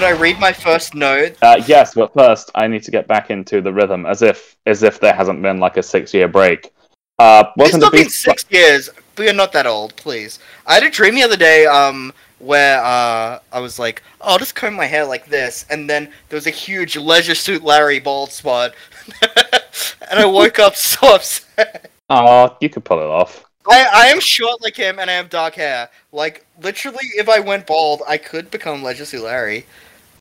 should I read my first note? Uh, yes, but first I need to get back into the rhythm, as if as if there hasn't been like a six year break. Uh, It's not been six years. We are not that old, please. I had a dream the other day, um, where uh, I was like, oh, I'll just comb my hair like this, and then there was a huge Leisure Suit Larry bald spot, and I woke up so upset. Oh, you could pull it off. I, I am short like him, and I have dark hair. Like literally, if I went bald, I could become Leisure Suit Larry.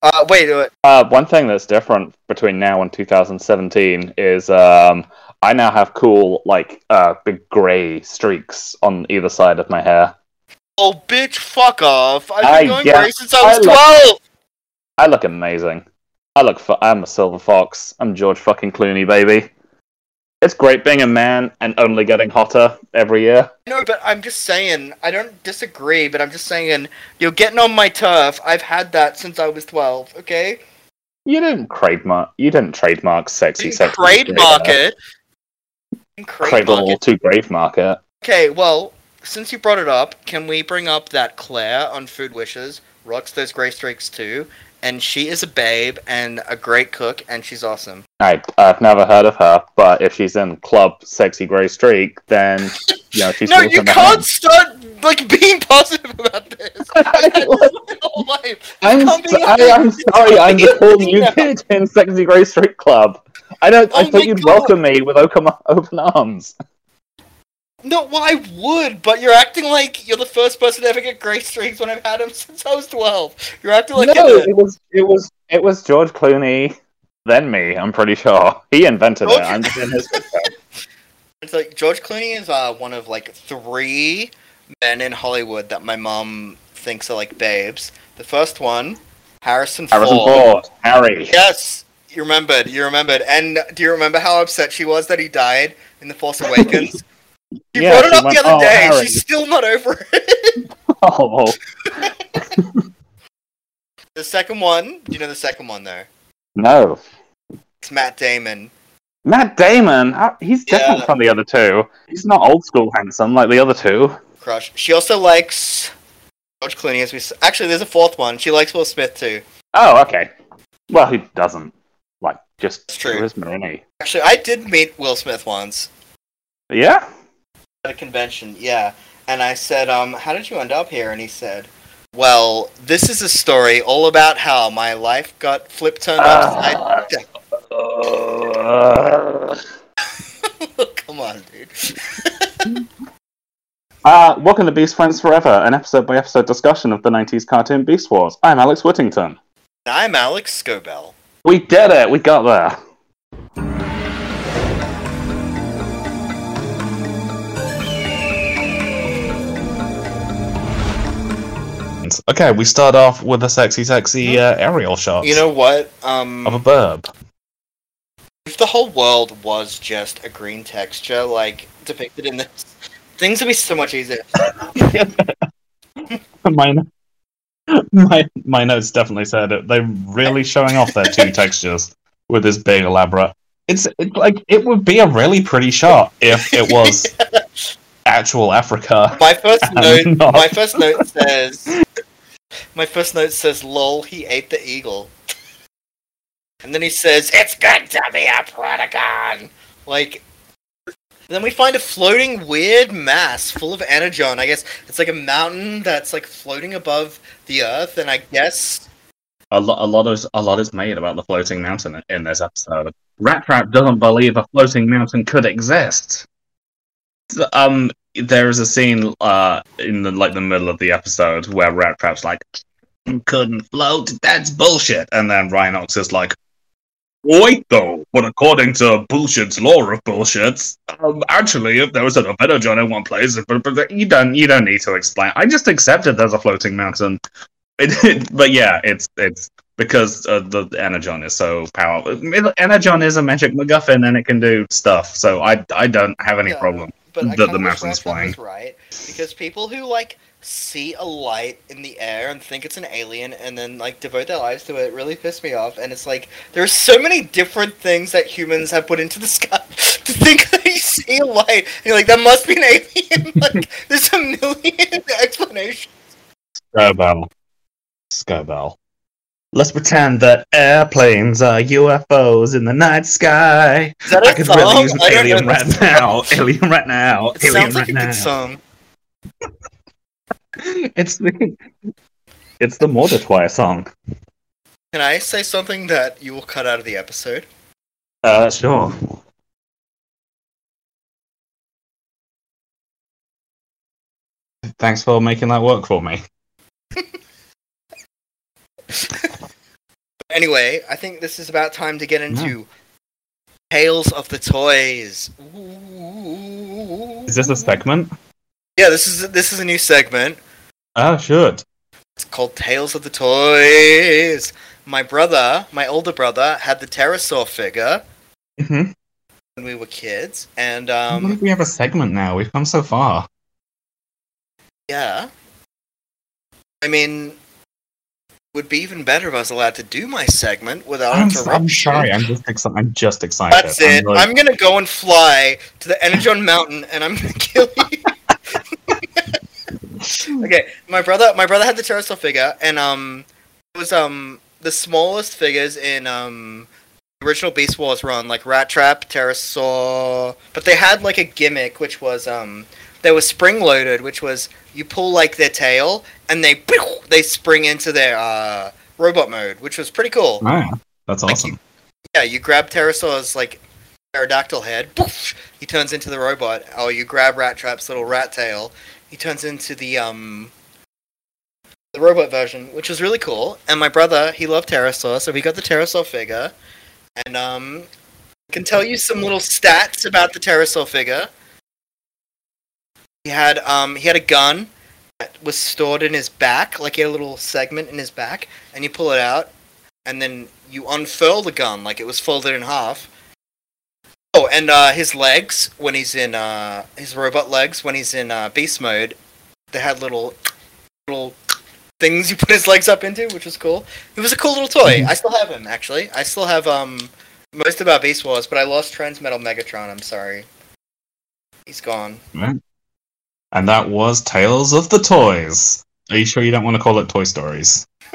Uh, wait, uh, Uh, one thing that's different between now and 2017 is um, I now have cool like uh, big grey streaks on either side of my hair. oh bitch, fuck off! I've been I going gray since I was I look- twelve. I look amazing. I look. Fu- I'm a silver fox. I'm George fucking Clooney, baby. It's great being a man and only getting hotter every year. No, but I'm just saying, I don't disagree, but I'm just saying, you're getting on my turf. I've had that since I was 12, okay? You didn't trademark. You didn't trademark sexy, Didn't sexy. trademark it. Cradle to grave market. Okay, well, since you brought it up, can we bring up that Claire on Food Wishes rocks those grey streaks too? And she is a babe and a great cook, and she's awesome. I, I've never heard of her, but if she's in Club Sexy Grey Streak, then you know she's no, you can't hand. start like being positive about this. I've had this my whole life. I'm, so- I, I'm sorry, I'm the cool new kid in Sexy Grey Streak Club. I don't. I Oh thought you'd God. welcome me with open, open arms. No, well, I would, but you're acting like you're the first person to ever get grey streaks when I've had them since I was 12. You're acting like no, you're it was it was it was George Clooney, then me. I'm pretty sure he invented it. I'm just in his. It's like George Clooney is uh, one of like three men in Hollywood that my mom thinks are like babes. The first one, Harrison, Ford. Harrison Ford. Ford, Harry. Yes, you remembered. You remembered. And do you remember how upset she was that he died in The Force Awakens? She Yeah, brought it up went, the other "Oh, day. Harry." She's still not over it. Oh, the second one. Do you know the second one though? no. It's Matt Damon. Matt Damon, uh, he's different Yeah. from the other two. He's not old school handsome like the other two. Crush. She also likes George Clooney. As we actually, there's a fourth one. She likes Will Smith too. Oh, okay. Well, who doesn't? Like, just That's true. charisma, innit? Actually, I did meet Will Smith once Yeah? At a convention. Yeah, and I said, um, "How did you end up here?" And he said, "Well, this is a story all about how my life got flipped turned upside Uh, down." uh, Come on, dude. uh, welcome to Beast Friends Forever, an episode by episode discussion of the 90s cartoon Beast Wars. I'm Alex Whittington. I'm Alex Scobell. We did it! We got there. Okay, we start off with a sexy, sexy uh, aerial shot You know what? Um, of a burb. if the whole world was just a green texture, like depicted in this, things would be so much easier. my, my my notes definitely said it. They're really showing off their two textures with this big elaborate. It's it, like it would be a really pretty shot if it was actual Africa. My first note. not. My first note says. My first note says, "Lol, he ate the eagle." And then he says, "It's good to be a Predacon." Like, then we find a floating weird mass full of energon. I guess it's like a mountain that's like floating above the earth, and I guess A lot, a lot is a lot is made about the floating mountain in this episode. Rat Trap doesn't believe a floating mountain could exist. Um, there is a scene uh in the like the middle of the episode where Rat Trap's like, "Couldn't float. That's bullshit," and then Rhinox is like. Wait though, but according to bullshit's law of bullshits, um, actually, if there was an Energon in one place, but, but you don't, you don't need to explain. I just accepted there's a floating mountain. It, but yeah, it's it's because uh, the energon is so powerful. Energon is a magic MacGuffin and it can do stuff. So I I don't have any Yeah, problem. But I The- kinda the mountain's flying. right because people who like see a light in the air and think it's an alien and then like devote their lives to it really piss me off. And it's like there's so many different things that humans have put into the sky to think that you see a light and you're like that must be an alien. like there's a million explanations. Scobell. Scobell. Let's pretend that airplanes are UFOs in the night sky. Is that a I could song? really use an alien right that now. Alien right now. It alien sounds like right a now. good song. It's the it's the Mordecai song. Can I say something that you will cut out of the episode? Uh, sure. Thanks for making that work for me. Anyway, I think this is about time to get into Tales of the Toys. Is this a segment? Yeah, this is this is a new segment. Ah, should. It's called Tales of the Toys. My brother, my older brother, had the Terrorsaur figure Mm-hmm. when we were kids, and um, we have a segment now. We've come so far. yeah. I mean, would be even better if I was allowed to do my segment without I'm, interruption. I'm sorry. I'm just excited. I'm just excited. That's it. really- I'm gonna go and fly to the Energon Mountain, and I'm gonna kill you. okay, my brother, my brother had the Terrorsaur figure, and um, it was um the smallest figures in um the original Beast Wars run, like Rat Trap, Terrorsaur, but they had like a gimmick, which was um they were spring loaded, which was you pull like their tail, and they they spring into their uh robot mode, which was pretty cool. Ah, that's Like awesome. Yeah, you grab Terrorsaur's like pterodactyl head, poof, he turns into the robot. Or you grab Rat Trap's little rat tail, he turns into the um the robot version, which was really cool. And my brother, he loved Terrorsaur, so we got the Terrorsaur figure. And um I can tell you some little stats about the Terrorsaur figure. He had um he had a gun was stored in his back, like he had a little segment in his back, and you pull it out, and then you unfurl the gun like it was folded in half. Oh, and uh, his legs when he's in uh, his robot legs when he's in uh, beast mode, they had little little things you put his legs up into, which was cool. It was a cool little toy. I still have him actually. I still have um most of our Beast Wars, but I lost Transmetal Megatron. I'm sorry. He's gone. Right. And that was Tales of the Toys. Are you sure you don't want to call it Toy Stories?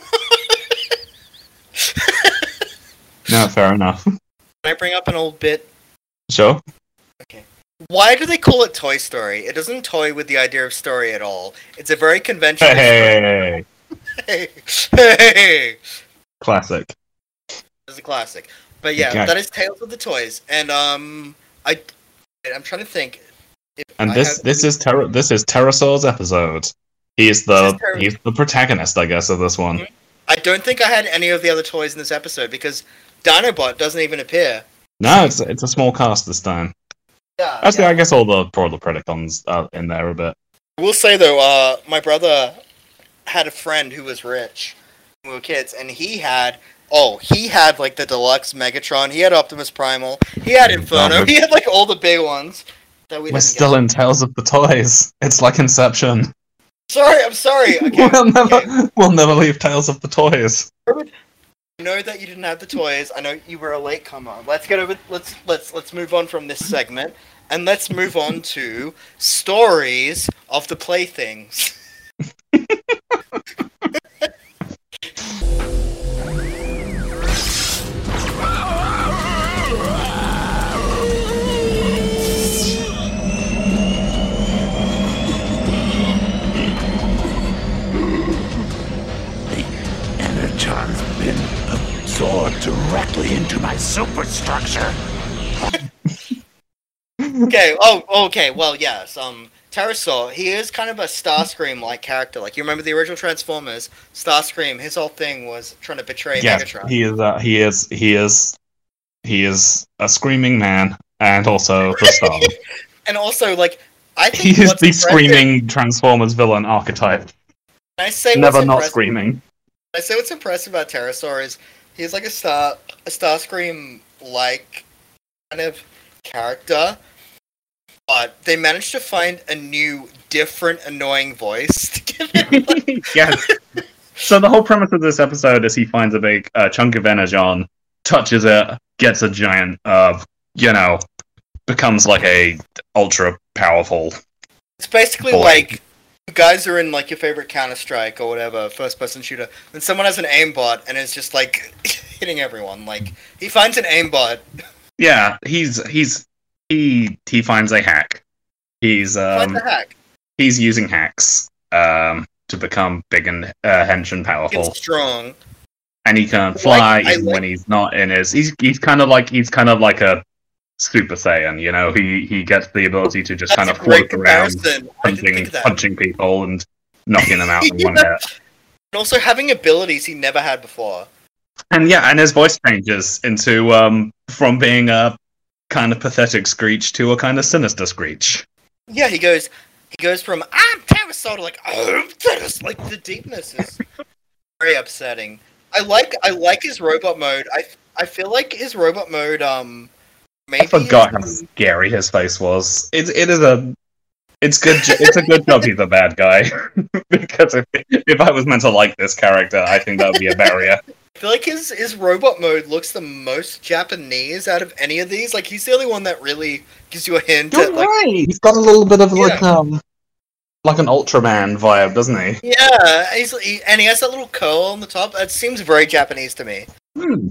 no, fair enough. Can I bring up an old bit? Sure. Okay. Why do they call it Toy Story? It doesn't toy with the idea of story at all. It's a very conventional. Hey, hey, hey. classic. It's a classic. But yeah, Okay. that is Tales of the Toys, and um, I, I'm trying to think. And I this have- this is Ter- this is Terrorsaur's episode. He is This the Ter- he's the protagonist, I guess, of this one. Mhm. I don't think I had any of the other toys in this episode because Dinobot doesn't even appear. No, it's it's a small cast this time. Yeah. Actually, yeah. I guess all the all the Predacons are in there a bit. I will say though, uh, my brother had a friend who was rich when we were kids, and he had oh, he had like the deluxe Megatron. He had Optimus Primal. He had Inferno. He had like all the big ones that we We're still get. in Tales of the Toys. It's like Inception. Sorry, I'm sorry. Okay, we'll never okay. we'll never leave Tales of the Toys. I know that you didn't have the toys. I know you were a latecomer. Let's get over. Let's let's let's move on from this segment, and let's move on to stories of the playthings. into my superstructure. Okay. Oh, okay. Well, yes. Um, Terrorsaur. He is kind of a Starscream like character. Like you remember the original Transformers, Starscream. His whole thing was trying to betray Yeah, Megatron. he is. Uh, he is. He is. He is a screaming man, and also the star. and also, like, I he is the impressive- screaming Transformers villain archetype. I say Never not impressive- screaming. I say what's impressive about Terrorsaur is he's like a star a Starscream like kind of character. But they managed to find a new, different, annoying voice to give him. Like, yes. So the whole premise of this episode is he finds a big uh, chunk of energon, touches it, gets a giant, uh, you know, becomes like a ultra powerful. it's basically Boy. like guys are in like your favorite Counter Strike or whatever first person shooter, and someone has an aimbot and is just like hitting everyone. Like he finds an aimbot, Yeah, he's he's he he finds a hack. He's um hack, he's using hacks um to become big and uh, hench and powerful, strong. and he can fly I even like- when he's not in his. He's he's kind of like he's kind of like a Super Saiyan. You know, he he gets the ability to just That's kind of float around, comparison. I didn't think punching punching people and knocking them out in one hit. And also having abilities he never had before. And yeah, and his voice changes into um from being a kind of pathetic screech to a kind of sinister screech. Yeah, he goes. He goes from I'm Terrorsaur to like I'm Terras. Like the deepness is very upsetting. I like I like his robot mode. I I feel like his robot mode. Um, maybe I forgot how is- scary his face was. It it is a it's good. It's a good job he's a bad guy because if if I was meant to like this character, I think that would be a barrier. I feel like his his robot mode looks the most Japanese out of any of these. Like he's the only one that really gives you a hint You're at like right. He's got a little bit of like Yeah. um, like an Ultraman vibe, doesn't he? yeah, he's, he, and he has that little curl on the top. That seems very Japanese to me. Hmm.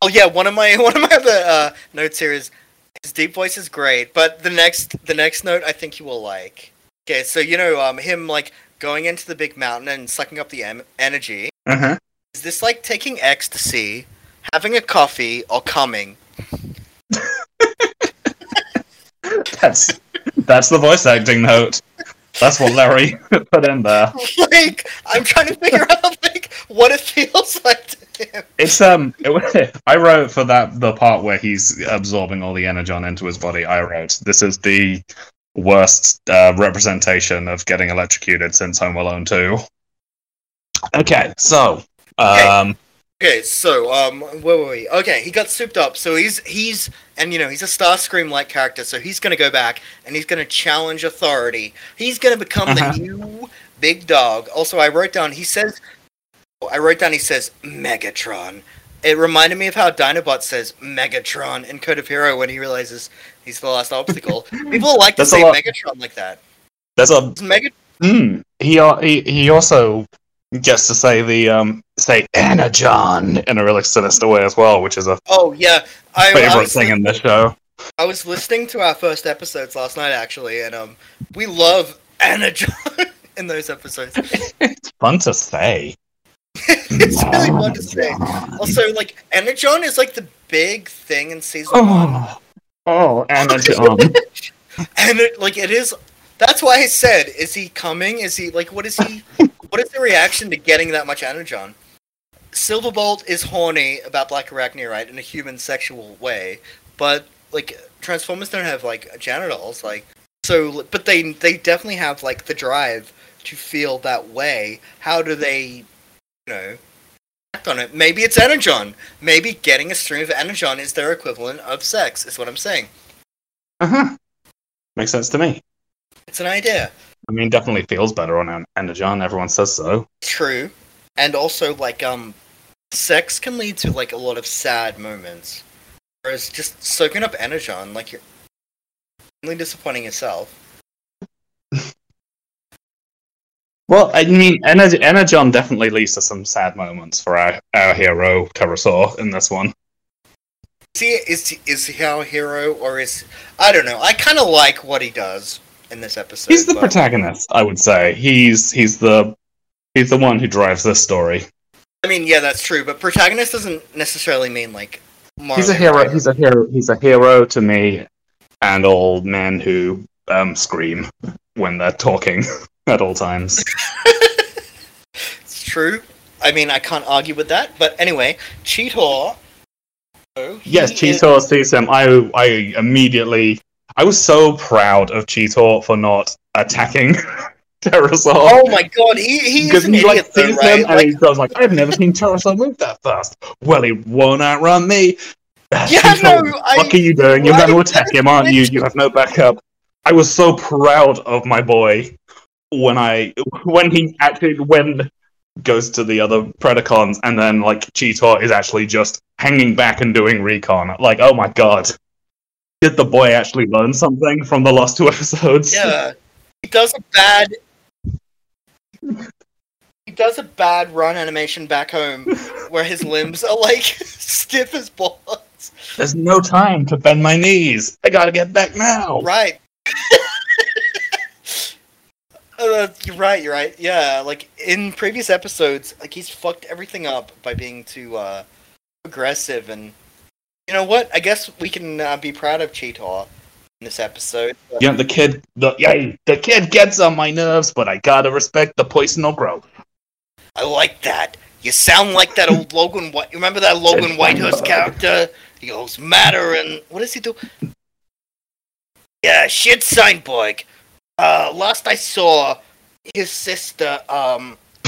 Oh yeah, one of my one of my other uh, notes here is his deep voice is great, but the next the next note I think you will like. Okay, so you know um him like going into the big mountain and sucking up the em- energy. Uh-huh. Is this like taking ecstasy, having a coffee, or coming? That's that's the voice acting note. That's what Larry put in there. like I'm trying to figure out like what it feels like to him. It's um, it, I wrote for that the part where he's absorbing all the energon into his body. I wrote this is the worst uh, representation of getting electrocuted since Home Alone Two. Okay, so um, Okay, so um, where were we? Okay, he got souped up. So he's he's and you know he's a Starscream like character. So he's gonna go back and he's gonna challenge authority. He's gonna become Uh-huh. the new big dog. Also, I wrote down he says, I wrote down he says Megatron. It reminded me of how Dinobot says Megatron in Code of Hero when he realizes he's the last obstacle. People like to That's say Megatron like that. That's a Megatron. Mm, he he he also gets to say the um say energon in a really sinister way as well, which is a Oh yeah, I, I favorite was thing in this show. I was listening to our first episodes last night actually, and um, we love Anna John in those episodes. It's fun to say. it's really fun to say. Also, like Anna John is like the big thing in season one, Oh, oh, energon. and it, like it is. That's why I said, is he coming? Is he like what is he? what is the reaction to getting that much Anna John? Silverbolt is horny about Blackarachnia, right, in a human sexual way, but like Transformers don't have like genitals, like so. But they they definitely have like the drive to feel that way. How do they, you know, act on it? Maybe it's Energon. Maybe getting a stream of Energon is their equivalent of sex. Is what I'm saying. uh-huh. Makes sense to me. It's an idea. I mean, definitely feels better on an energon. Everyone says so. True, and also like um, sex can lead to like a lot of sad moments, whereas just soaking up energon, like you're only disappointing yourself. Well, I mean, Ener- Energon definitely leads to some sad moments for our, our hero, Kurosawa, in this one. Is he is is he our hero or is I don't know. I kind of like what he does in this episode. He's the but- protagonist, I would say. He's he's the he's the one who drives this story. I mean, yeah, that's true, but protagonist doesn't necessarily mean like. He's a hero. Brando. He's a hero. He's a hero to me, and all men who um, scream when they're talking at all times. It's true. I mean, I can't argue with that. But anyway, Cheetor. oh, Yes, is- Cheetor sees him. I I immediately I was so proud of Cheetor for not attacking Terrorsaur. Oh my god, he he's an he like idiot though, right? him and Like, he goes like, "I've never seen Terrorsaur move that fast." Well, he won't outrun me. Ah, yeah, Cheetor, no, I- what are you doing? You're going to attack him, aren't you? You have no backup. I was so proud of my boy when I when he actually when goes to the other Predacons and then like Cheetor is actually just hanging back and doing recon. Like, oh my god. Did the boy actually learn something from the last two episodes? yeah, he does a bad he does a bad run animation back home where his limbs are like stiff as balls. There's no time to bend my knees. I gotta get back now. Right. Uh, you're right. You're right. Yeah, like in previous episodes, like he's fucked everything up by being too uh, aggressive, and you know what? I guess we can uh, be proud of Cheetor this episode. but- Yeah, the kid, the yeah, the kid gets on my nerves, but I gotta respect the personal growth. I like that. You sound like that old Logan White. You remember that Logan Whitehurst character? He goes, matter and what does he do? Yeah, shit, Steinberg. Uh, last I saw, his sister. Um,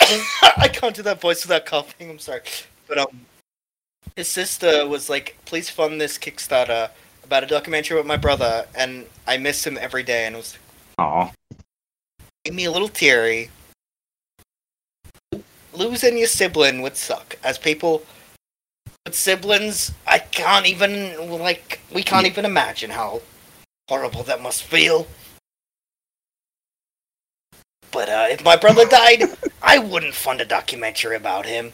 I can't do that voice without coughing. I'm sorry, but um, his sister was like, "Please fund this Kickstarter about a documentary with my brother," and I miss him every day, and it was Aw, made me a little teary. Losing your sibling would suck. As people with siblings, I can't even like we can't even imagine how horrible that must feel. But uh, if my brother died, I wouldn't fund a documentary about him.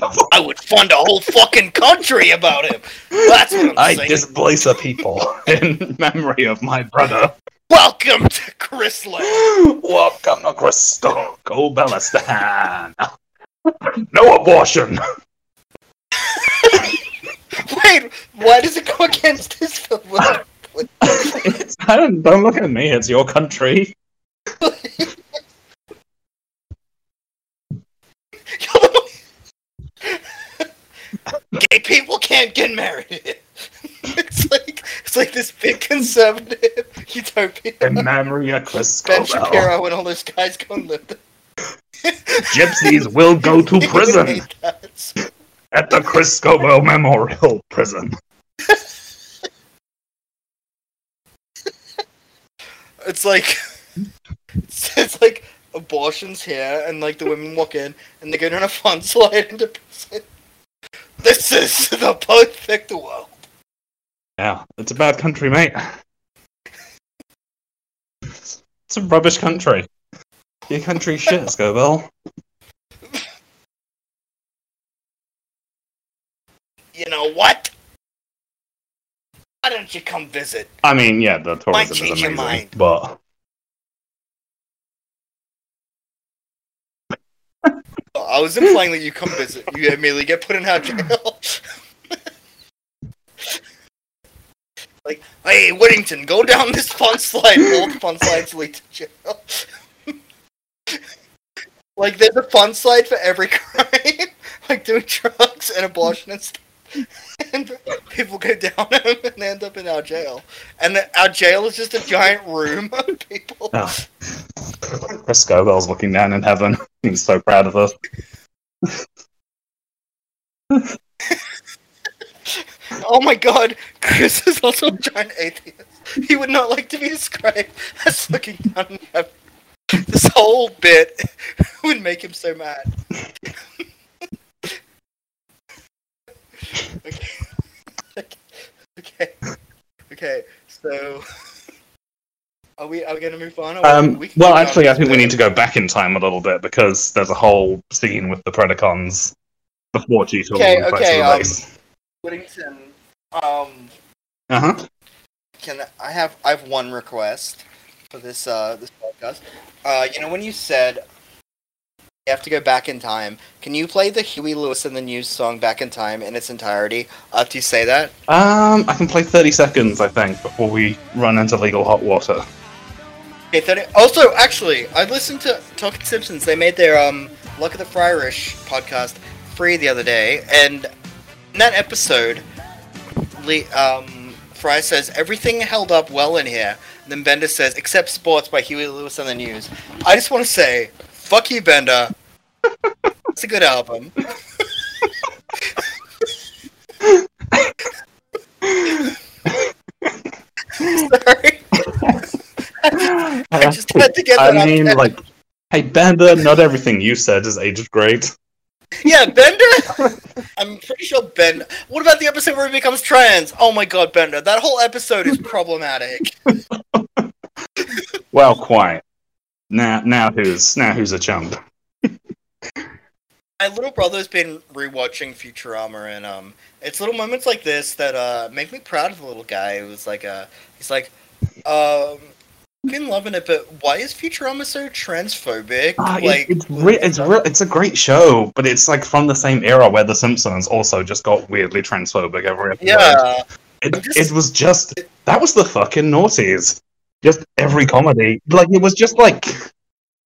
I would fund a whole fucking country about him. That's what I'm saying. I saying. displace a people in memory of my brother. Welcome to Chrisland. Welcome to Crystal. Go oh, Bellistan. No abortion. Wait, why does it go against his film? I don't, don't look at me. It's your country. Gay people can't get married. it's like it's like this big conservative utopia. In memory of Chris Ben. Shapiro and all those guys go and live there. Gypsies will go to prison at the Chris Scobell Memorial Prison. It's like it's, it's like abortions here, and like the women walk in and they go down a fun slide into prison. This is the perfect world. Yeah, it's a bad country, mate. It's a rubbish country. Your country shit, Scobell. You know what? Why don't you come visit? I mean, yeah, the tourism is change your amazing, mind. but I was implying that you come visit. You immediately get put in our jail. like, hey, Whittington, go down this fun slide. All fun slides lead to jail. like, there's a fun slide for every crime. like doing drugs and abortion and stuff. And people go down them and end up in our jail. And our jail is just a giant room of people. Ah. oh. Chris Scobell's looking down in heaven. He's so proud of us. Oh my god, Chris is also a giant atheist. He would not like to be described as looking down in heaven. This whole bit would make him so mad. okay. okay. Okay. So are we are we gonna move on? Or Um, we can well, actually, I think we need to go back in time a little bit because there's a whole scene with the Predacons before Cheetor Okay, back to okay, the um. Whittington, um Uh huh. Can I have I have one request for this uh this podcast. Uh you know when you said you have to go back in time, can you play the Huey Lewis and the News song Back in Time in its entirety after you say that? Um, I can play 30 seconds, I think, before we run into legal hot water. Okay, 30 also actually I listened to Talking Simpsons, they made their um Luck of the Fryrish podcast free the other day, and in that episode um Fry says everything held up well in here. And then Bender says, except sports by Huey Lewis and the News. I just want to say, fuck you, Bender. It's a good album. Sorry. I just had to get I that out mean, there. like, hey, Bender, not everything you said is aged great. Yeah, Bender. I'm pretty sure Ben. What about the episode where he becomes trans? Oh my god, Bender. That whole episode is problematic. Well, quite. Now, now who's now who's a chump? My little brother's been rewatching Futurama, and um, it's little moments like this that uh make me proud of the little guy. It was like, uh, he's like, um, been loving it, but why is Futurama so transphobic? It- like, it's re- it's re- it's a great show, but it's like from the same era where The Simpsons also just got weirdly transphobic every episode. yeah, It, just- it was just that was the fucking noughties. Just every comedy, like it was just like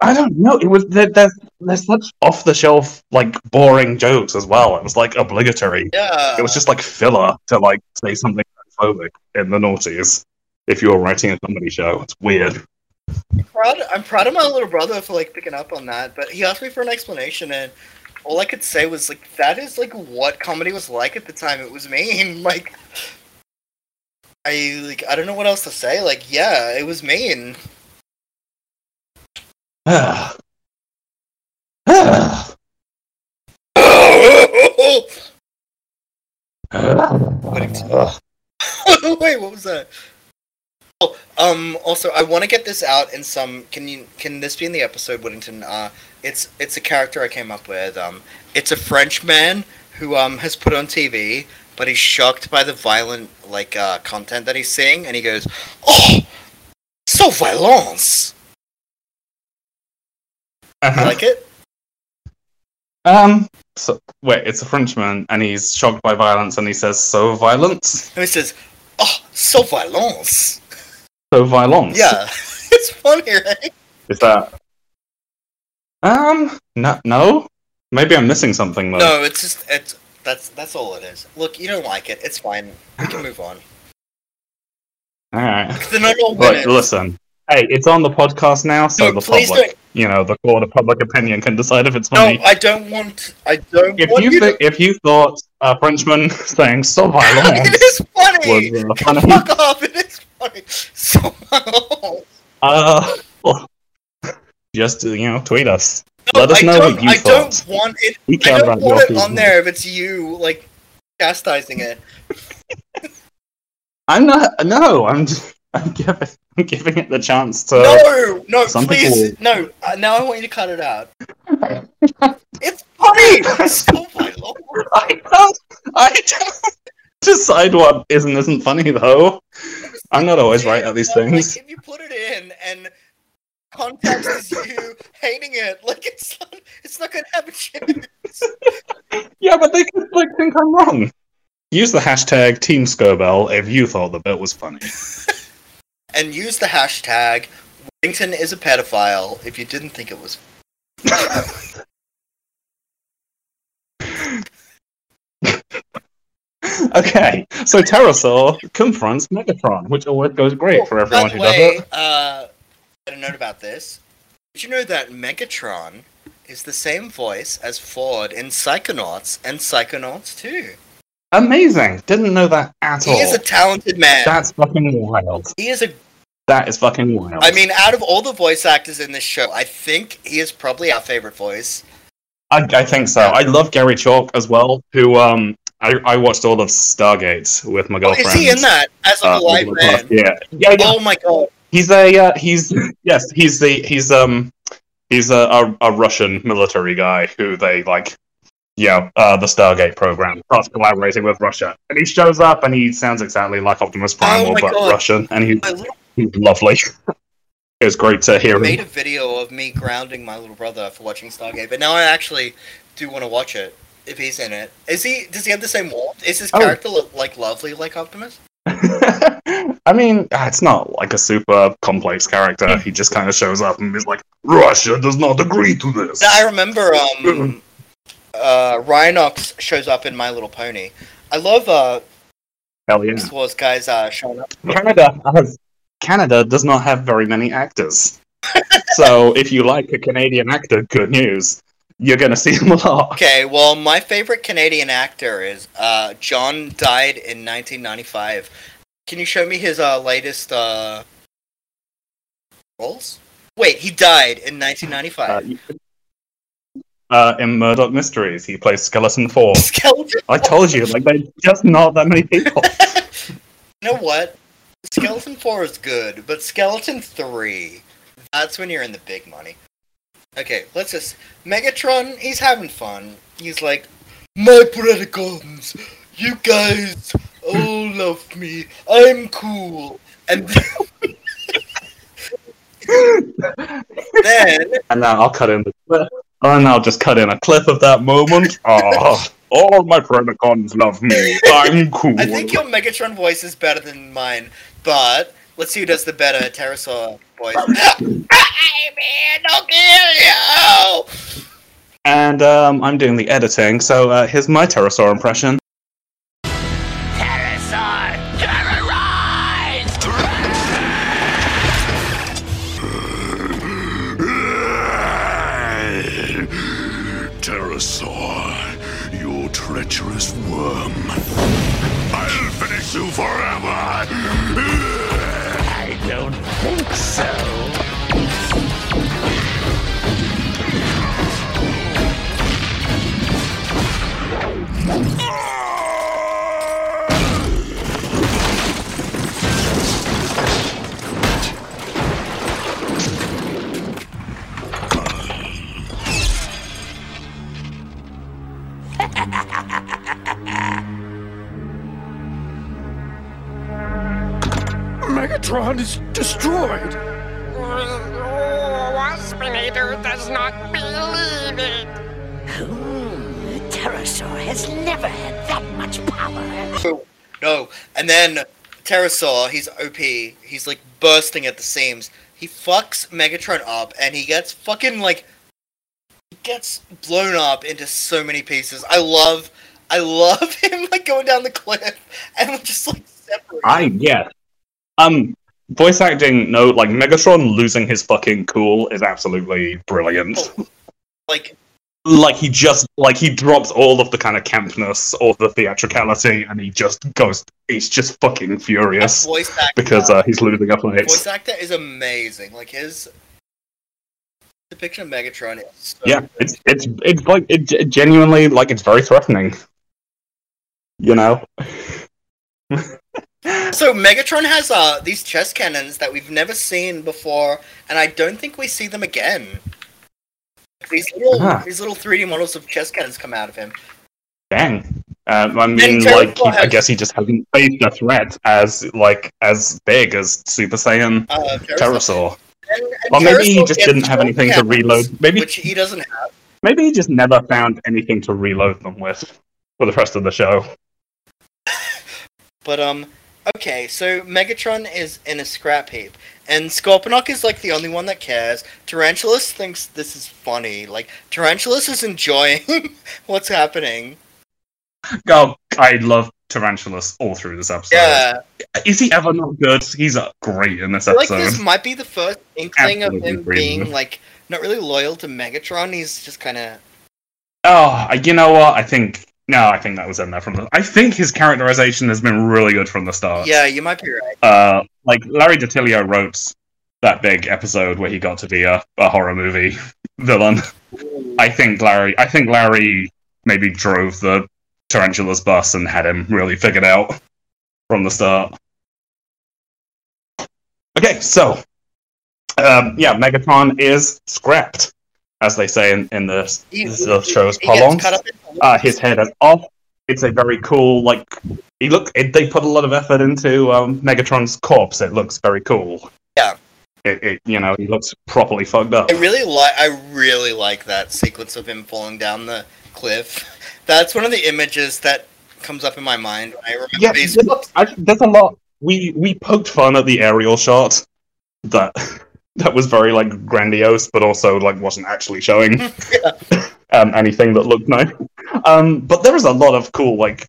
I don't know. It was there, there's there's such off the shelf like boring jokes as well. It was like obligatory. yeah. It was just like filler to like say something transphobic in the noughties. If you were writing a comedy show, it's weird. proud. I'm proud of my little brother for like picking up on that. But he asked me for an explanation, and all I could say was like, that is like what comedy was like at the time. It was mean. Like, I like I don't know what else to say. Like, yeah, it was mean. Wait, what was that? Oh, um. Also, I want to get this out in some. Can you? Can this be in the episode, Whittington? Uh, it's it's a character I came up with. Um, it's a French man who um has put on TV, but he's shocked by the violent like uh content that he's seeing, and he goes, "Oh, so violence." Uh-huh. like it? Um. So wait, it's a Frenchman, and he's shocked by violence, and he says, "So violence, And he says, "Oh, so violence." so violence." Yeah, it's funny, right? Is that? Um. No. No. Maybe I'm missing something though. No, it's just it's that's that's all it is. Look, you don't like it. It's fine. We can move on. All right. They're not all But winners. listen, hey, it's on the podcast now, so No, the public, you know, the court of public opinion can decide if it's funny. No. I don't want. I don't if want you you thi- if you thought a Frenchman saying "so to. violent" it is funny. was uh, funny, Fuck off! It is funny. So violent. uh, well, just you know, tweet us. No, Let us I know what you I don't thought. want it. We I don't want it on there if it's you like chastising it. I'm not. No, I'm. Just, I'm giving. I'm giving it the chance to. no, no, some please, people- no. Uh, now I want you to cut it out. it's funny. It's so violent. I don't. I don't decide what is and isn't funny though. I'm not always right at these No, things. Like, if you put it in and context is you hating it, like it's not, it's not gonna have a chance. Yeah, but they could like think I'm wrong. Use the hashtag Team Scobell if you thought the bit was funny. And use the hashtag Whittington is a pedophile if you didn't think it was. okay, so Terrorsaur confronts Megatron, which always goes great for everyone who the does way, it. uh, got a note about this. Did you know that Megatron is the same voice as Ford in Psychonauts and Psychonauts 2? Amazing! Didn't know that at all. He is a talented man. That's fucking wild. he is a That is fucking wild. I mean, out of all the voice actors in this show, I think he is probably our favorite voice. I, I think so. I love Gary Chalk as well, who um I, I watched all of Stargate with my Oh, girlfriend. is he in that as a uh, live over the past man? year. Yeah, yeah. Oh my god! He's a uh, he's yes he's the he's um he's a, a, a Russian military guy who they like yeah uh, the Stargate program starts collaborating with Russia and he shows up and he sounds exactly like Optimus Primal Oh but God. Russian and he's, little he's lovely. it was great to hear made him. Made a video of me grounding my little brother for watching Stargate, but now I actually do want to watch it. If he's in it, is he? Does he have the same warmth? Is his Oh. character look like lovely like Optimus? I mean, ah, it's not like a super complex character. He just kind of shows up and is like, Russia does not agree to this. I remember um, uh, Rhinox shows up in My Little Pony. I love uh, Hell yeah. Star Wars guys uh, showing up. Canada has Canada does not have very many actors. so if you like a Canadian actor, good news. You're gonna see him a lot. Okay, well, my favorite Canadian actor is uh, John died in 1995. Can you show me his uh, latest uh, roles? Wait, he died in 1995. Uh, uh, in Murdoch Mysteries, he plays Skeleton Four. Skeleton. I told you, like there's just not that many people. you know what? Skeleton 4 is good, but Skeleton 3, That's when you're in the big money. Okay, let's just Megatron. He's having fun. He's like, my Predacons, you guys all love me. I'm cool. And then And now I'll cut in. And I'll just cut in a clip of that moment. Oh, all my Predacons love me. I'm cool. I think your Megatron voice is better than mine, but let's see who does the better Terrorsaur voice. hey man, don't kill you! And um, I'm doing the editing, so uh, here's my Terrorsaur impression. Think Terrorsaur, he's OP. He's like bursting at the seams. He fucks Megatron up, and he gets fucking like he gets blown up into so many pieces. I love, I love him like going down the cliff and just like separate. I yeah. Um, voice acting. No, like Megatron losing his fucking cool is absolutely brilliant. like like he just like he drops all of the kind of campness or the theatricality, and he just goes. He's just fucking furious voice actor. because uh, he's losing a fight. voice actor is amazing. Like his depiction of Megatron is so Yeah, good. it's it's it's like it ge- genuinely like it's very threatening. You know. So Megatron has uh these chest cannons that we've never seen before, and I don't think we see them again. These little Ah. these little 3D models of chest cannons come out of him. Dang. Um, I mean, like, he, I guess he just hasn't faced a threat as like as big as Super Saiyan Uh, Terrorsaur. And- and Or maybe he just didn't have anything to reload. Maybe which he doesn't have. maybe he just never found anything to reload them with for the rest of the show. But um, okay, so Megatron is in a scrap heap, and Scorponok is like the only one that cares. Tarantulas thinks this is funny. Like Tarantulas is enjoying what's happening. Oh, I love Tarantulas all through this episode. Yeah, Is he ever not good? He's uh, great in this I feel like episode. this might be the first inkling of him being like not really loyal to Megatron. He's just kind of Oh, you know what? I think no, I think that was in there from the. I think his characterization has been really good from the start. yeah. You might be right. Uh, like Larry DiTilio wrote that big episode where he got to be a, a horror movie villain. I think Larry. I think Larry maybe drove the Tarantula's bus and had him really figured out from the start. Okay, so um, yeah, Megatron is scrapped, as they say in, in the, He- the show's prolongs. Uh, his head is off. It's a very cool, like he look. It, they put a lot of effort into um, Megatron's corpse. It looks very cool. Yeah. It, it, you know, he looks properly fucked up. I really like. I really like that sequence of him falling down the cliff. That's one of the images that comes up in my mind when I remember Yeah, these. I, there's a lot. We we poked fun at the aerial shot that that was very like grandiose, but also like wasn't actually showing um, anything that looked nice. Um, but there was a lot of cool like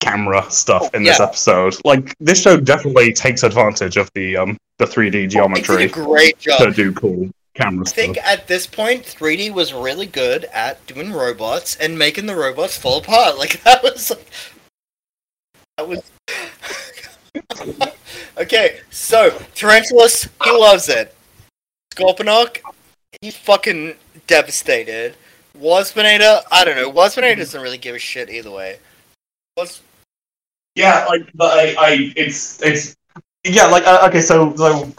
camera stuff in this Yeah. episode. Like this show definitely takes advantage of the um the 3D geometry a great to do cool camera I stuff. think at this point, 3D was really good at doing robots and making the robots fall apart. Like that was, like, that was. okay, so Tarantulas, he loves it. Scorponok, he's fucking devastated. Waspinator, I don't know. Waspinator doesn't really give a shit either way. Was Yeah, like but I, I it's it's yeah, like uh, okay, so so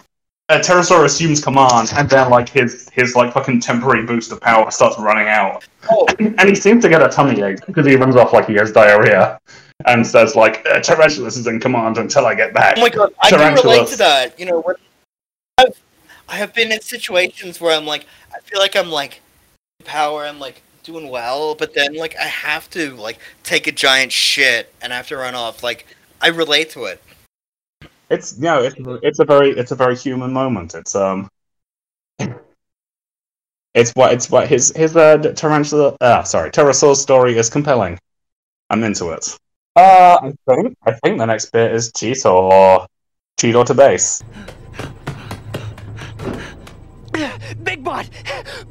uh, Terrorsaur assumes command, and then like his his like fucking temporary boost of power starts running out, Oh, and he seems to get a tummy ache because he runs off like he has diarrhea, and says like uh, Tarantulas is in command until I get back. oh my god, I can relate to that. You know, when I have been in situations where I'm like, I feel like I'm like power, I'm like doing well, but then like I have to like take a giant shit and I have to run off. Like I relate to it. It's know, it's it's a very it's a very human moment. It's um, it's what it's what his his uh tarantula ah sorry Terrorsaur's story is compelling. I'm into it. Uh, I think I think the next bit is Cheetor or Cheetor to base. Big Bot!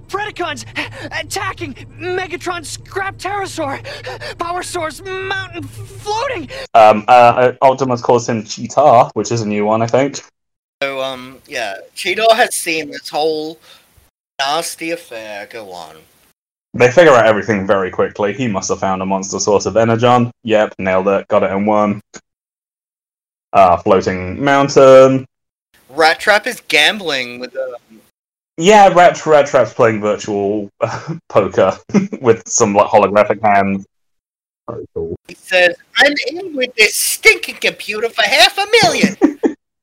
Predacons! Attacking! Megatron scrap Terrorsaur! Power source mountain floating! Um, uh, Optimus calls him Cheetah, which is a new one, I think. So um, yeah, Cheetah has seen this whole nasty affair go on. They figure out everything very quickly. He must have found a monster source of energon. Yep, nailed it. Got it in one. Uh, floating mountain. Rat Trap is gambling with the Yeah, Rat, Rat Trap's playing virtual poker with some like holographic hands. Very cool. He says, I'm in with this stinking computer for half a million.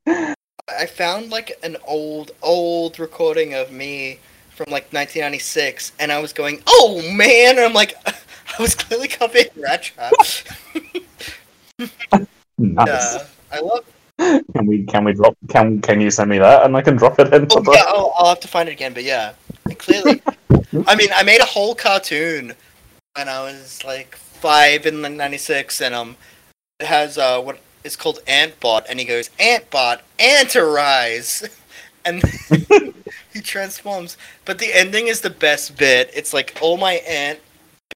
I found like an old, old recording of me from like 1996, and I was going, oh man! And I'm like, I was clearly covered in rat trap. Nice. yeah, I love Can we can we drop can can you send me that and I can drop it in? Oh yeah, I'll, I'll have to find it again. But yeah, clearly. I mean, I made a whole cartoon when I was like five in like '96, and um, it has uh what is called Antbot, and he goes Antbot, Antarise, and he transforms. But the ending is the best bit. It's like all my ant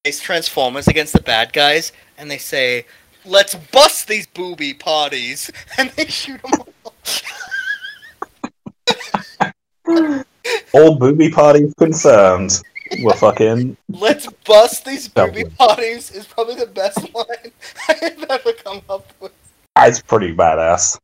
based transformers against the bad guys, and they say. Let's bust these booby parties, and they shoot them all. All booby parties concerned. We're fucking Let's bust these booby parties is probably the best line I have ever come up with. it's pretty badass.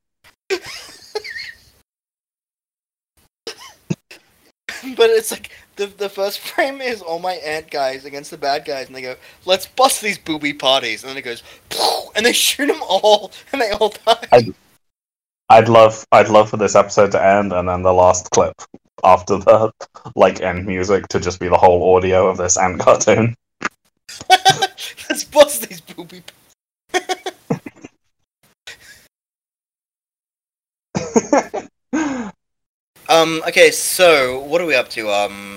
But it's like the the first frame is all my ant guys against the bad guys, and they go, "Let's bust these booby parties," and then it goes, and they shoot them all, and they all die. I- I'd love I'd love for this episode to end and then the last clip after the like end music to just be the whole audio of this ant cartoon. Let's bust these booby. Um. Okay. So what are we up to? Um.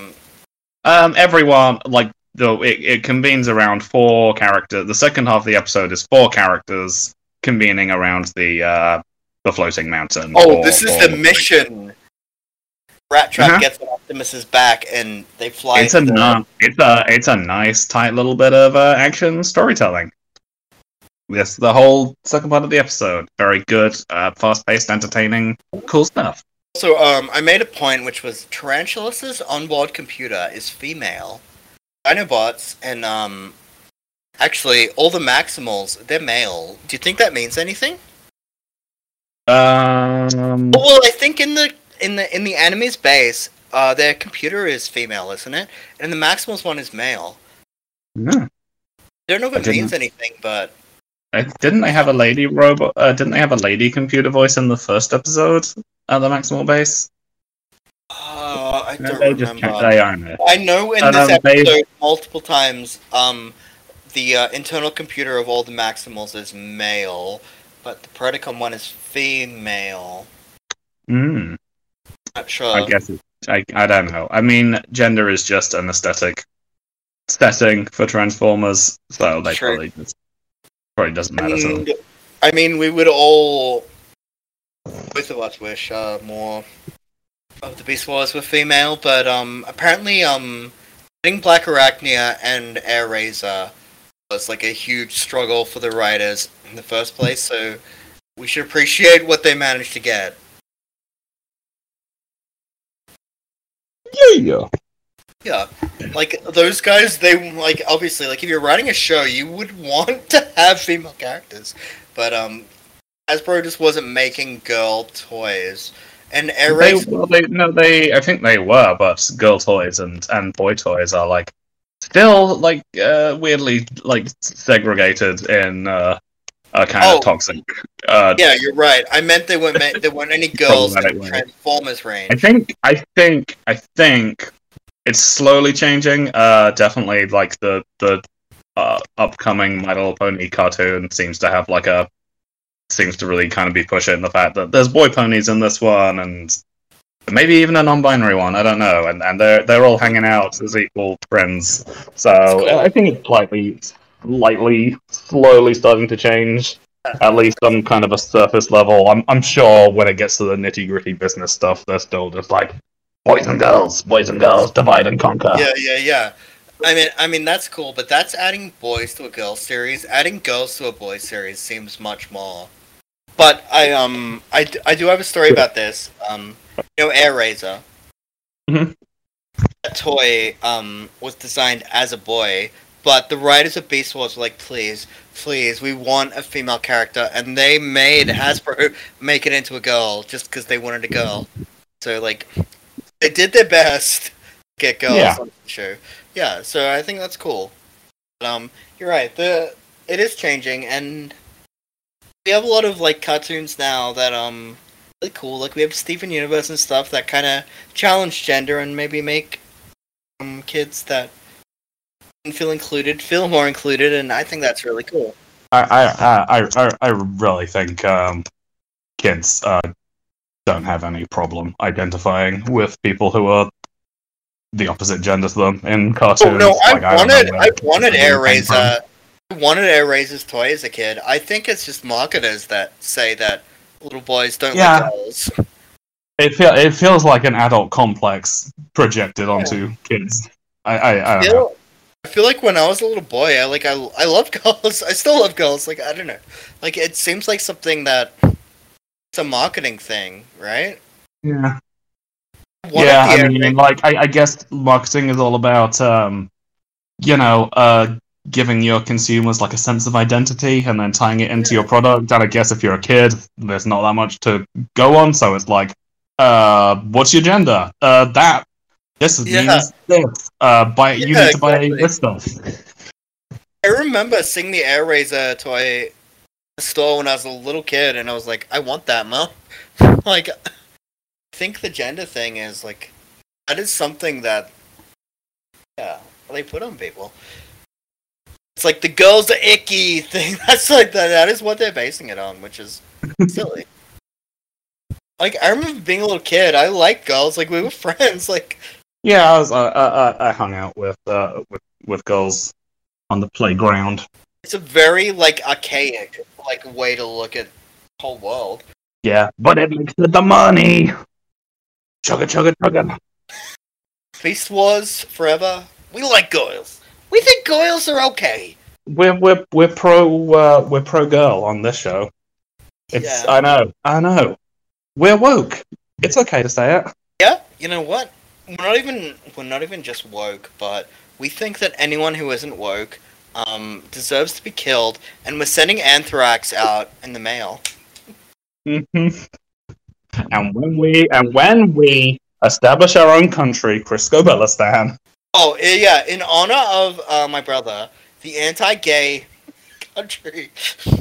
Um, everyone like though it, it convenes around four characters. The second half of the episode is four characters convening around the uh the floating mountain. Oh, or- this is the mission. Rat Trap Uh-huh. gets Optimus's back, and they fly. It's a the- it's a it's a nice tight little bit of uh, action storytelling. Yes, the whole second part of the episode, very good, uh, fast paced, entertaining, cool stuff. So, um, I made a point which was Tarantulas' onboard computer is female. Dinobots and um, actually all the Maximals they're male. Do you think that means anything? Um, Well, I think in the in the in the enemy's base, uh, their computer is female, isn't it? And the Maximals one is male. yeah. I don't know if it means anything, but Uh, didn't they have a lady robot? Uh, didn't they have a lady computer voice in the first episode at the Maximal base? uh, I don't they just remember. they own it. I know in Um, this they- episode multiple times, um, the uh, internal computer of all the Maximals is male, but the Predacon one is female. Mm, Not sure. I guess it, I I don't know. I mean, gender is just an aesthetic setting for Transformers, so they True. probably just probably doesn't matter to them. And, I mean, we would all, both of us, wish uh, more of the Beast Wars were female, but um, apparently, um, getting Blackarachnia and Airazor was like a huge struggle for the writers in the first place. So we should appreciate what they managed to get. Yeah. Yeah, like those guys, they like obviously like if you're writing a show, you would want to have female characters, but um, Hasbro just wasn't making girl toys, and Air They, well, they, no, they. I think they were, but girl toys and and boy toys are like still like uh, weirdly like segregated in uh, a kind Oh. of toxic. Uh, Yeah, you're right. I meant they weren't there weren't any girls in. Transformers range. I think I think I think it's slowly changing. Uh, definitely, like the the uh, upcoming My Little Pony cartoon seems to have like a seems to really kind of be pushing the fact that there's boy ponies in this one and maybe even a non-binary one. I don't know, and and they're they're all hanging out as equal friends. So cool. I think it's slightly slightly slowly starting to change. At least on kind of a surface level. I'm I'm sure when it gets to the nitty gritty business stuff, they're still just like boys and girls, boys and girls, divide and conquer. Yeah, yeah, yeah. I mean, I mean that's cool, but that's adding boys to a girl series. Adding girls to a boy series seems much more. But I um I, I do have a story about this. Um, you know, Airazor. Mhm. That toy um was designed as a boy, but the writers of Beast Wars were like, please, please, we want a female character, and they made Hasbro make it into a girl just because they wanted a girl. So like, they did their best to get girls Yeah. on the show. Yeah, so I think that's cool. But, um, you're right. The it is changing, and we have a lot of like cartoons now that um really cool. Like we have Steven Universe and stuff that kind of challenge gender and maybe make um kids that feel included feel more included, and I think that's really cool. I I I I, I really think um, kids uh, don't have any problem identifying with people who are the opposite gender to them in cartoons. Oh no, I Like, wanted I wanted Airazor. Wanted Airazor's toy as a kid. I think it's just marketers that say that little boys don't Yeah. like girls. It feel it feels like an adult complex projected onto kids. I I, I don't know. feel, I feel like when I was a little boy, I like I I love girls. I still love girls. Like I don't know. Like it seems like something that it's a marketing thing, right? Yeah. One yeah, I mean, like, I, I guess marketing is all about, um, you know, uh, giving your consumers like a sense of identity and then tying it into your product. And I guess if you're a kid, there's not that much to go on. So it's like, uh, what's your gender? Uh, that. This Yeah. means this. Uh, buy, you Yeah, need to buy exactly. this stuff. I remember seeing the Airazor toy store when I was a little kid, and I was like, I want that, mom. like, I think the gender thing is like that is something that yeah they put on people. It's like the girls are icky thing. That's like that. That is what they're basing it on, which is silly. Like I remember being a little kid. I liked girls. Like we were friends. Like Yeah, I was, uh, uh, I hung out with, uh, with, with girls on the playground. it's a very like archaic like way to look at the whole world. Yeah, but it makes it the money. Chugga chugga chugga. Beast Wars forever. We like girls. We think girls are okay. We're we're we're pro uh, we're pro girl on this show. It's Yeah. I know I know. We're woke. It's okay to say it. Yeah, you know what? We're not even we're not even just woke, but we think that anyone who isn't woke um, deserves to be killed, and we're sending anthrax out in the mail. hmm And when we and when we establish our own country, Chrisscobellistan. Oh eh, yeah, in honor of uh, my brother, the anti-gay country.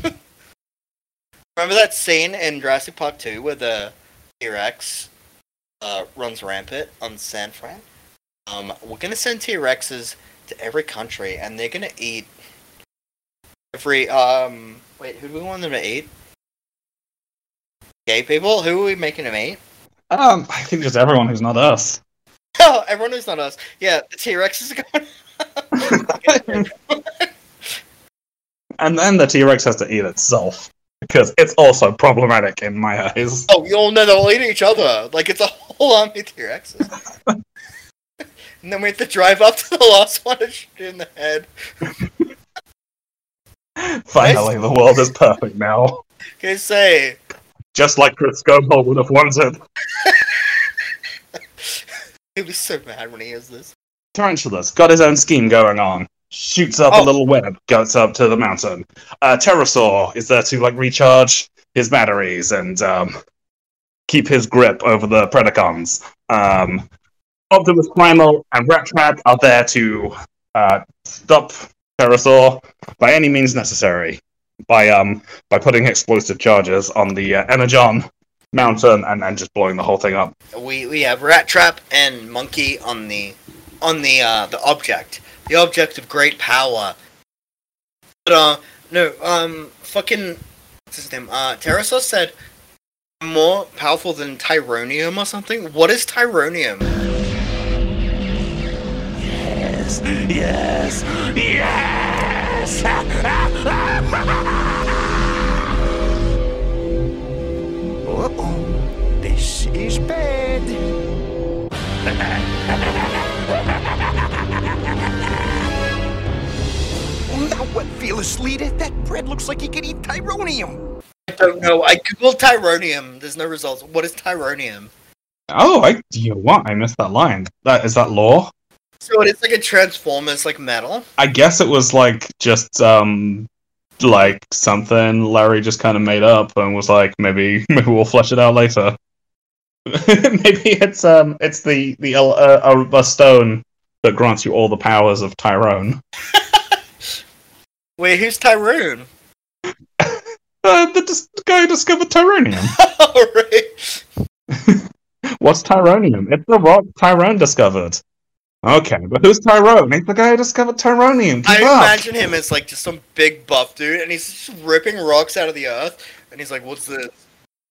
Remember that scene in Jurassic Park 2 where the T-Rex uh, runs rampant on San Fran? Um, we're gonna send T-Rexes to every country, and they're gonna eat every. Um, wait, who do we want them to eat? Gay people? Who are we making them eat? Um, I think just everyone who's not us. Oh, everyone who's not us. Yeah, the T-Rex is going. And then the T Rex has to eat itself because it's also problematic in my eyes. Oh, you all know they'll eat each other. Like it's a whole army of T-Rexes. and then we have to drive up to the last one and shoot it in the head. Finally, the world is perfect now, Can I say? just like Chris Scobell would have wanted. He'll be so mad when he hears this. Tarantulas got his own scheme going on. Shoots up Oh. a little web, goes up to the mountain. Uh, Terrorsaur is there to like recharge his batteries, and um, keep his grip over the Predacons. Um, Optimus Primal and Rat Trap are there to uh, stop Terrorsaur by any means necessary by um by putting explosive charges on the uh, Energon mountain and, and just blowing the whole thing up. We we have Rat Trap and Monkey on the on the uh the object. The object of great power. But uh no, um fucking what's his name? Uh Terrorsaur said more powerful than Tyronium or something? What is Tyronium? Yes, yes, yes! Uh-oh. This is bad. now what, Fearless Leader? That bread looks like he could eat Tyronium. I don't know. I googled Tyronium. There's no results. What is Tyronium? Oh, I you know what? I missed that line. That is that lore? So it's like a Transformers like metal. I guess it was like just um like something Larry just kind of made up and was like maybe maybe we'll flesh it out later. maybe it's um it's the the uh, uh, a stone that grants you all the powers of Tyrone. Wait, who's Tyrone? Uh, the, dis- guy who discovered Tyronium. Alright. What's Tyronium? It's the rock Tyrone discovered. Okay, but who's Tyrone? He's the guy who discovered Tyronium. I up. imagine him as like just some big buff dude, and he's just ripping rocks out of the earth, and he's like, "What's this?"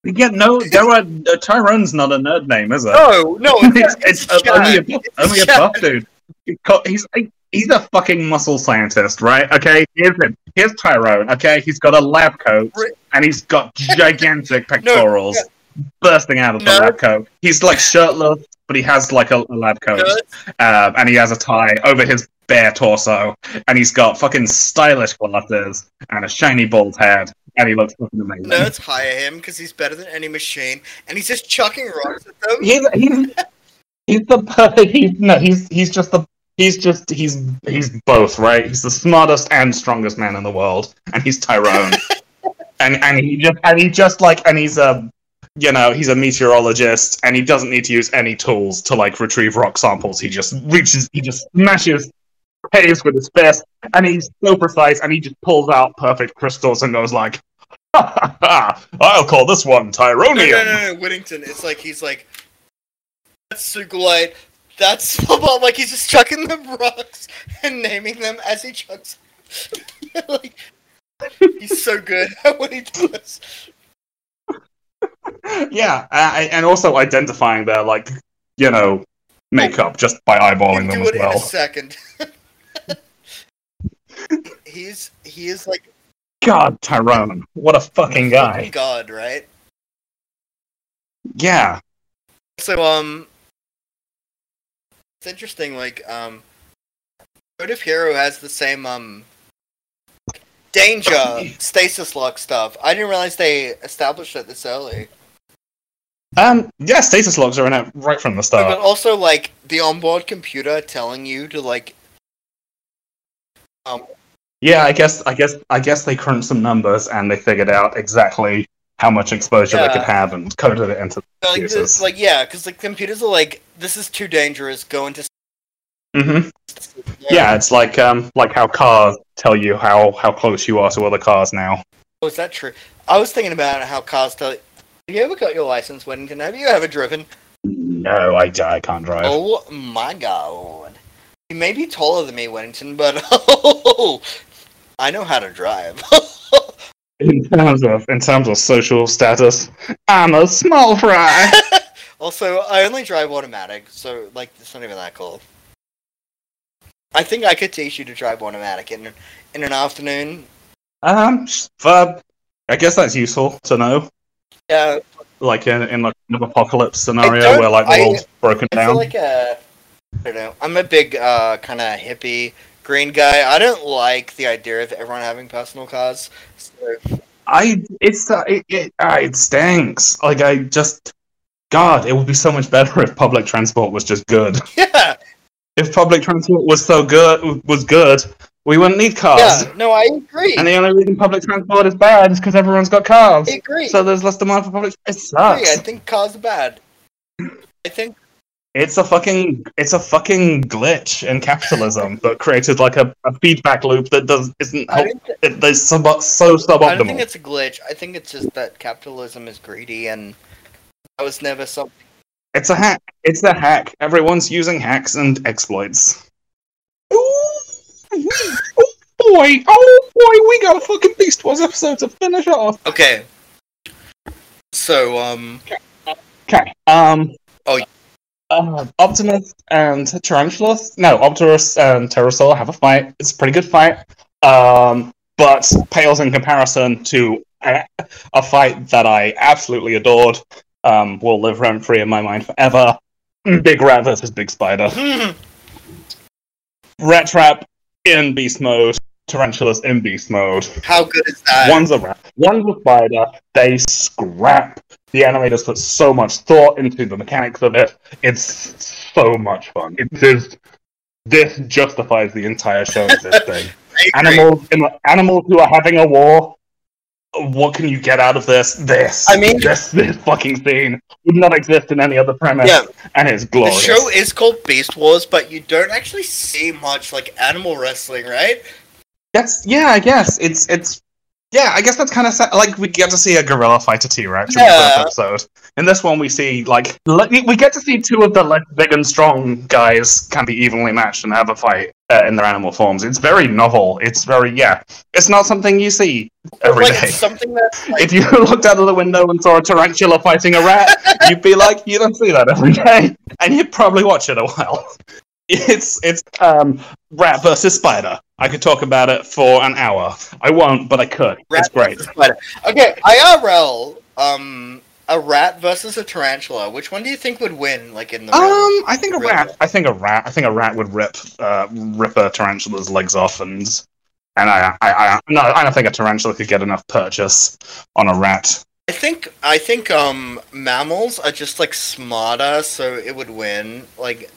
Yeah, no, there are, uh, Tyrone's not a nerd name, is it? No, no, it's, it's, it's, only a buff, only a buff dude. He's he's a fucking muscle scientist, right? Okay, here's him. Here's Tyrone. Okay, he's got a lab coat and he's got gigantic pectorals bursting out of the No. lab coat. He's like shirtless, but he has like a, a lab coat, um, and he has a tie over his bare torso, and he's got fucking stylish glasses and a shiny bald head, and he looks fucking amazing. nerds hire him because he's better than any machine, and he's just chucking rocks at them. he's he's he's the per- he's no he's he's just the he's just he's he's both right he's the smartest and strongest man in the world and he's Tyrone and and he just and he just like and he's a you know he's a meteorologist and he doesn't need to use any tools to like retrieve rock samples he just reaches he just smashes caves with his fist and he's so precise and he just pulls out perfect crystals and goes like ha, ha, ha, I'll call this one No, Tyronium no, no, no, Whittington. It's like he's like, that's Sugilite. That's Snowball. Like he's just chucking the rocks and naming them as he chucks. like he's so good at what he does. Yeah, uh, and also identifying their like you know makeup just by eyeballing them as it in a well. second. he's he is like God, Tyrone, what a fucking guy! God, right? Yeah, So um, it's interesting. Like um, Code of Hero has the same um danger stasis lock stuff. I didn't realize they established it this early. um, yeah, stasis lock are in it right from the start. but also like the onboard computer telling you to like um Yeah, I guess, I guess, I guess they crunched some numbers and they figured out exactly how much exposure they could have and coded it into. like, this, like yeah, because the computers are like this is too dangerous. Go into hmm Yeah, it's like um, like how cars tell you how how close you are to other cars now. Oh, is that true? I was thinking about how cars tell. Have you ever got your license, Whittington? Have you ever driven? No, I, I can't drive. Oh my god. You may be taller than me, Whittington, but oh, I know how to drive. In terms of in terms of social status, I'm a small fry. also, I only drive automatic, so like it's not even that cool. I think I could teach you to drive automatic in in an afternoon. um, for, I guess that's useful to know. Yeah, Like in, in like an apocalypse scenario where like the I- world's broken I feel down. like a. I don't know. I'm a big uh, kind of hippie green guy. I don't like the idea of everyone having personal cars. So, I it's uh, it it, uh, it stinks. Like I just, God, it would be so much better if public transport was just good. yeah, If public transport was so good, was good, We wouldn't need cars. Yeah, no, I agree. And the only reason public transport is bad is because everyone's got cars. I agree. So there's less demand for public. It I agree. I think cars are bad. I think It's a fucking it's a fucking glitch in capitalism that created like a, a feedback loop that does isn't help, it, there's sub, so suboptimal. I don't think it's a glitch. I think it's just that capitalism is greedy, and that was never something. It's a hack. It's a hack. Everyone's using hacks and exploits. Ooh, oh boy, oh boy, we got a fucking Beast Wars episode to finish off. Okay. So, um, Okay. Um. Oh, Uh, Optimus and Tarantulas. No, Optimus and Terrorsaur have a fight. It's a pretty good fight. Um, but pales in comparison to a, a fight that I absolutely adored. Um, will live rent free in my mind forever. Big Rat versus Big Spider. Rat Trap in beast mode. Tarantulas in beast mode. how good is that? One's a rat, one's a spider. They scrap. The animators put so much thought into the mechanics of it. It's so much fun. It is. This justifies the entire show of this thing. Animals, in animals who are having a war. What can you get out of this? This. I mean- this this fucking scene would not exist in any other premise, Yeah. and it's glorious. The show is called Beast Wars, but you don't actually see much like animal wrestling, right? That's yeah, I guess it's it's yeah, I guess that's kind of sa- like we get to see a gorilla fight a T Rex in the first episode. In this one, we see like le- we get to see two of the like big and strong guys can be evenly matched and have a fight uh, in their animal forms. It's very novel. It's very yeah. It's not something you see every day. like it's something that's like if you looked out of the window and saw a tarantula fighting a rat, you'd be like, you don't see that every day, and you'd probably watch it a while. It's it's um rat versus spider. I could talk about it for an hour. I won't, but I could. rat it's great. spider. Okay, IRL, um, a rat versus a tarantula. Which one do you think would win? Like in the Um, I think a rat. I think a rat. I think a rat would rip uh rip a tarantula's legs off, and and I I I no, I don't think a tarantula could get enough purchase on a rat. I think I think um mammals are just like smarter, so it would win. Like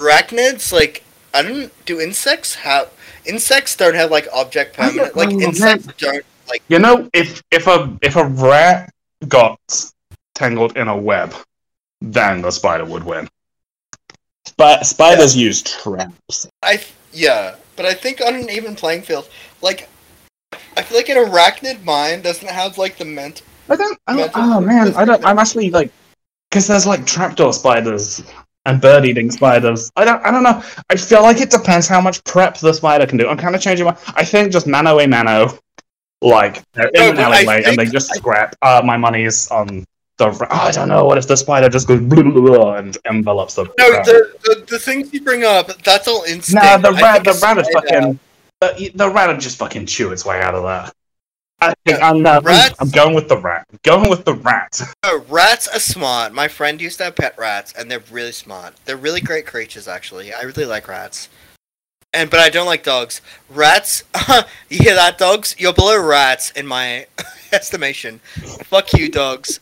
arachnids, like I don't do insects have insects don't have like object I permanent. Like know, insects don't like You know, if if a if a rat got tangled in a web, then the spider would win. But spiders use traps. I yeah, but I think on an even playing field, like I feel like an arachnid mind doesn't have like the mental. I don't. I don't oh man, I don't. I'm actually like, because there's like trapdoor spiders and bird-eating spiders. I don't. I don't know. I feel like it depends how much prep the spider can do. I'm kind of changing my. I think just mano a mano, like they're in an alleyway and they just scrap. Uh, my money is on the. Oh, I don't know. What if the spider just goes blah, blah, blah, and envelops the. No, the, the the things you bring up, that's all instinct. Nah, the rat, the rat is fucking. The, the rat would just fucking chew its way out of that. I think I'm, uh, I'm, Rats- I'm going with the rat. Going with the rat. No, rats are smart. My friend used to have pet rats, and they're really smart. They're really great creatures, actually. I really like rats. And but I don't like dogs. Rats, you hear that, dogs? You're below rats in my estimation. Fuck you, dogs.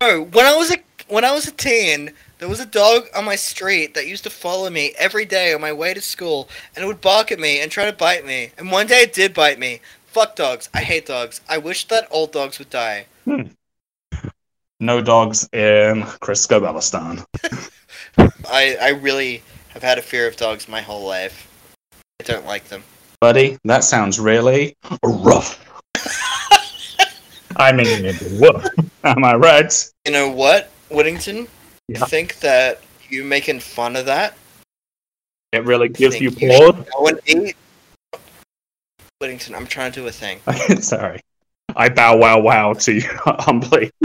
oh, when I was a when I was a teen, there was a dog on my street that used to follow me every day on my way to school, and it would bark at me and try to bite me. And one day it did bite me. Fuck dogs. I hate dogs. I wish that all dogs would die. Hmm. No dogs in Chrisscobellistan. I, I really have had a fear of dogs my whole life. I don't like them. Buddy, that sounds really rough. I mean, woof. Am I right? You know what, Whittington? Yeah. I think that you making fun of that. It really gives you pause. should Go and eat. Whittington, I'm trying to do a thing. Sorry. I bow wow wow to you humbly.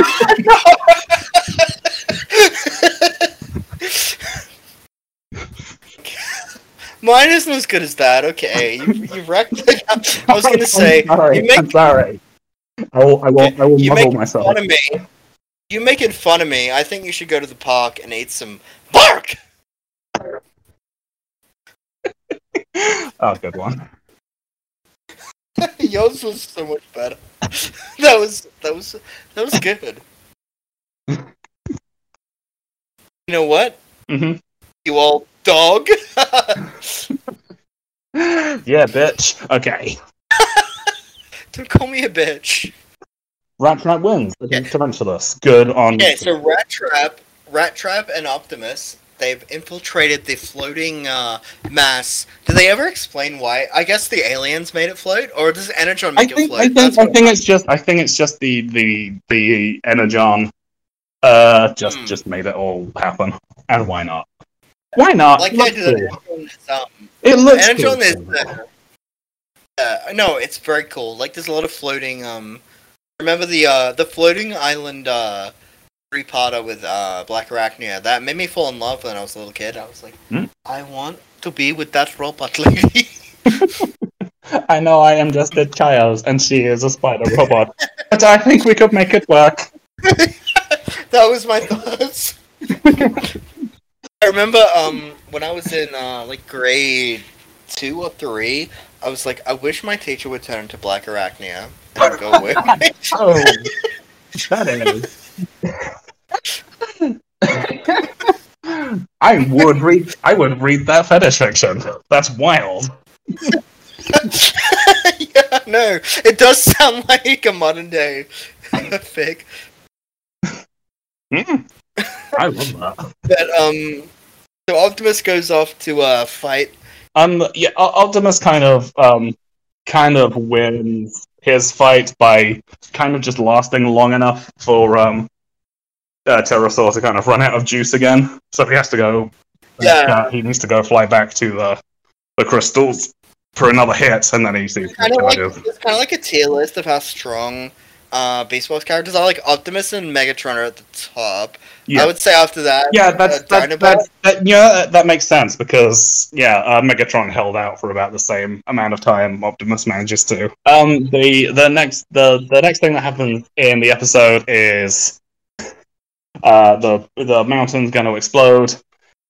Mine isn't as good as that. Okay, you, you wrecked it. I was gonna say I'm sorry. you make I'm sorry. I will. I will. I will make myself. Fun of me. You making fun of me. I think you should go to the park and eat some bark. Oh, good one. Yours was so much better. that was that was that was good. you know what? hmm You old dog. yeah, bitch. Okay. Don't call me a bitch. Rat Trap wins Yeah. Tarantulas. Good on. Okay, so Rat Trap, Rat Trap, and Optimus. They've infiltrated the floating uh, mass. Did they ever explain why? I guess the aliens made it float, or does Energon I make it float? I think That's I think it's just I think it's just the the the Energon uh just Hmm. just made it all happen. And why not? Why not? like It looks cool. Energon is, um, It looks Energon cool. is. Uh, uh, no, it's very cool. Like there's a lot of floating. Um, remember the uh, the floating island uh, three parter with uh, Blackarachnia? That made me fall in love when I was a little kid. I was like, Hmm? I want to be with that robot lady. I know I am just a child and she is a spider robot. but I think we could make it work. that was my thoughts. I remember um when I was in uh like grade two or three, I was like, I wish my teacher would turn into Blackarachnia and go away. Oh that is. I would read I would read that fetish fiction. That's wild. yeah, no, it does sound like a modern day fic. Mm. I love that. But um, so Optimus goes off to uh fight. Um, yeah, Optimus kind of, um, kind of wins his fight by kind of just lasting long enough for um, uh, Terrorsaur to kind of run out of juice again. So he has to go. Yeah. uh, he needs to go fly back to the the crystals for another hit, and then he sees Kind of like it's kind of like a tier list of how strong uh Wars characters are. Like Optimus and Megatron are at the top. Yeah. I would say after that. Yeah, that's uh, that, that, that, yeah, that makes sense because yeah, uh, Megatron held out for about the same amount of time Optimus manages to. Um, the the next the the next thing that happens in the episode is uh the the mountain's going to explode.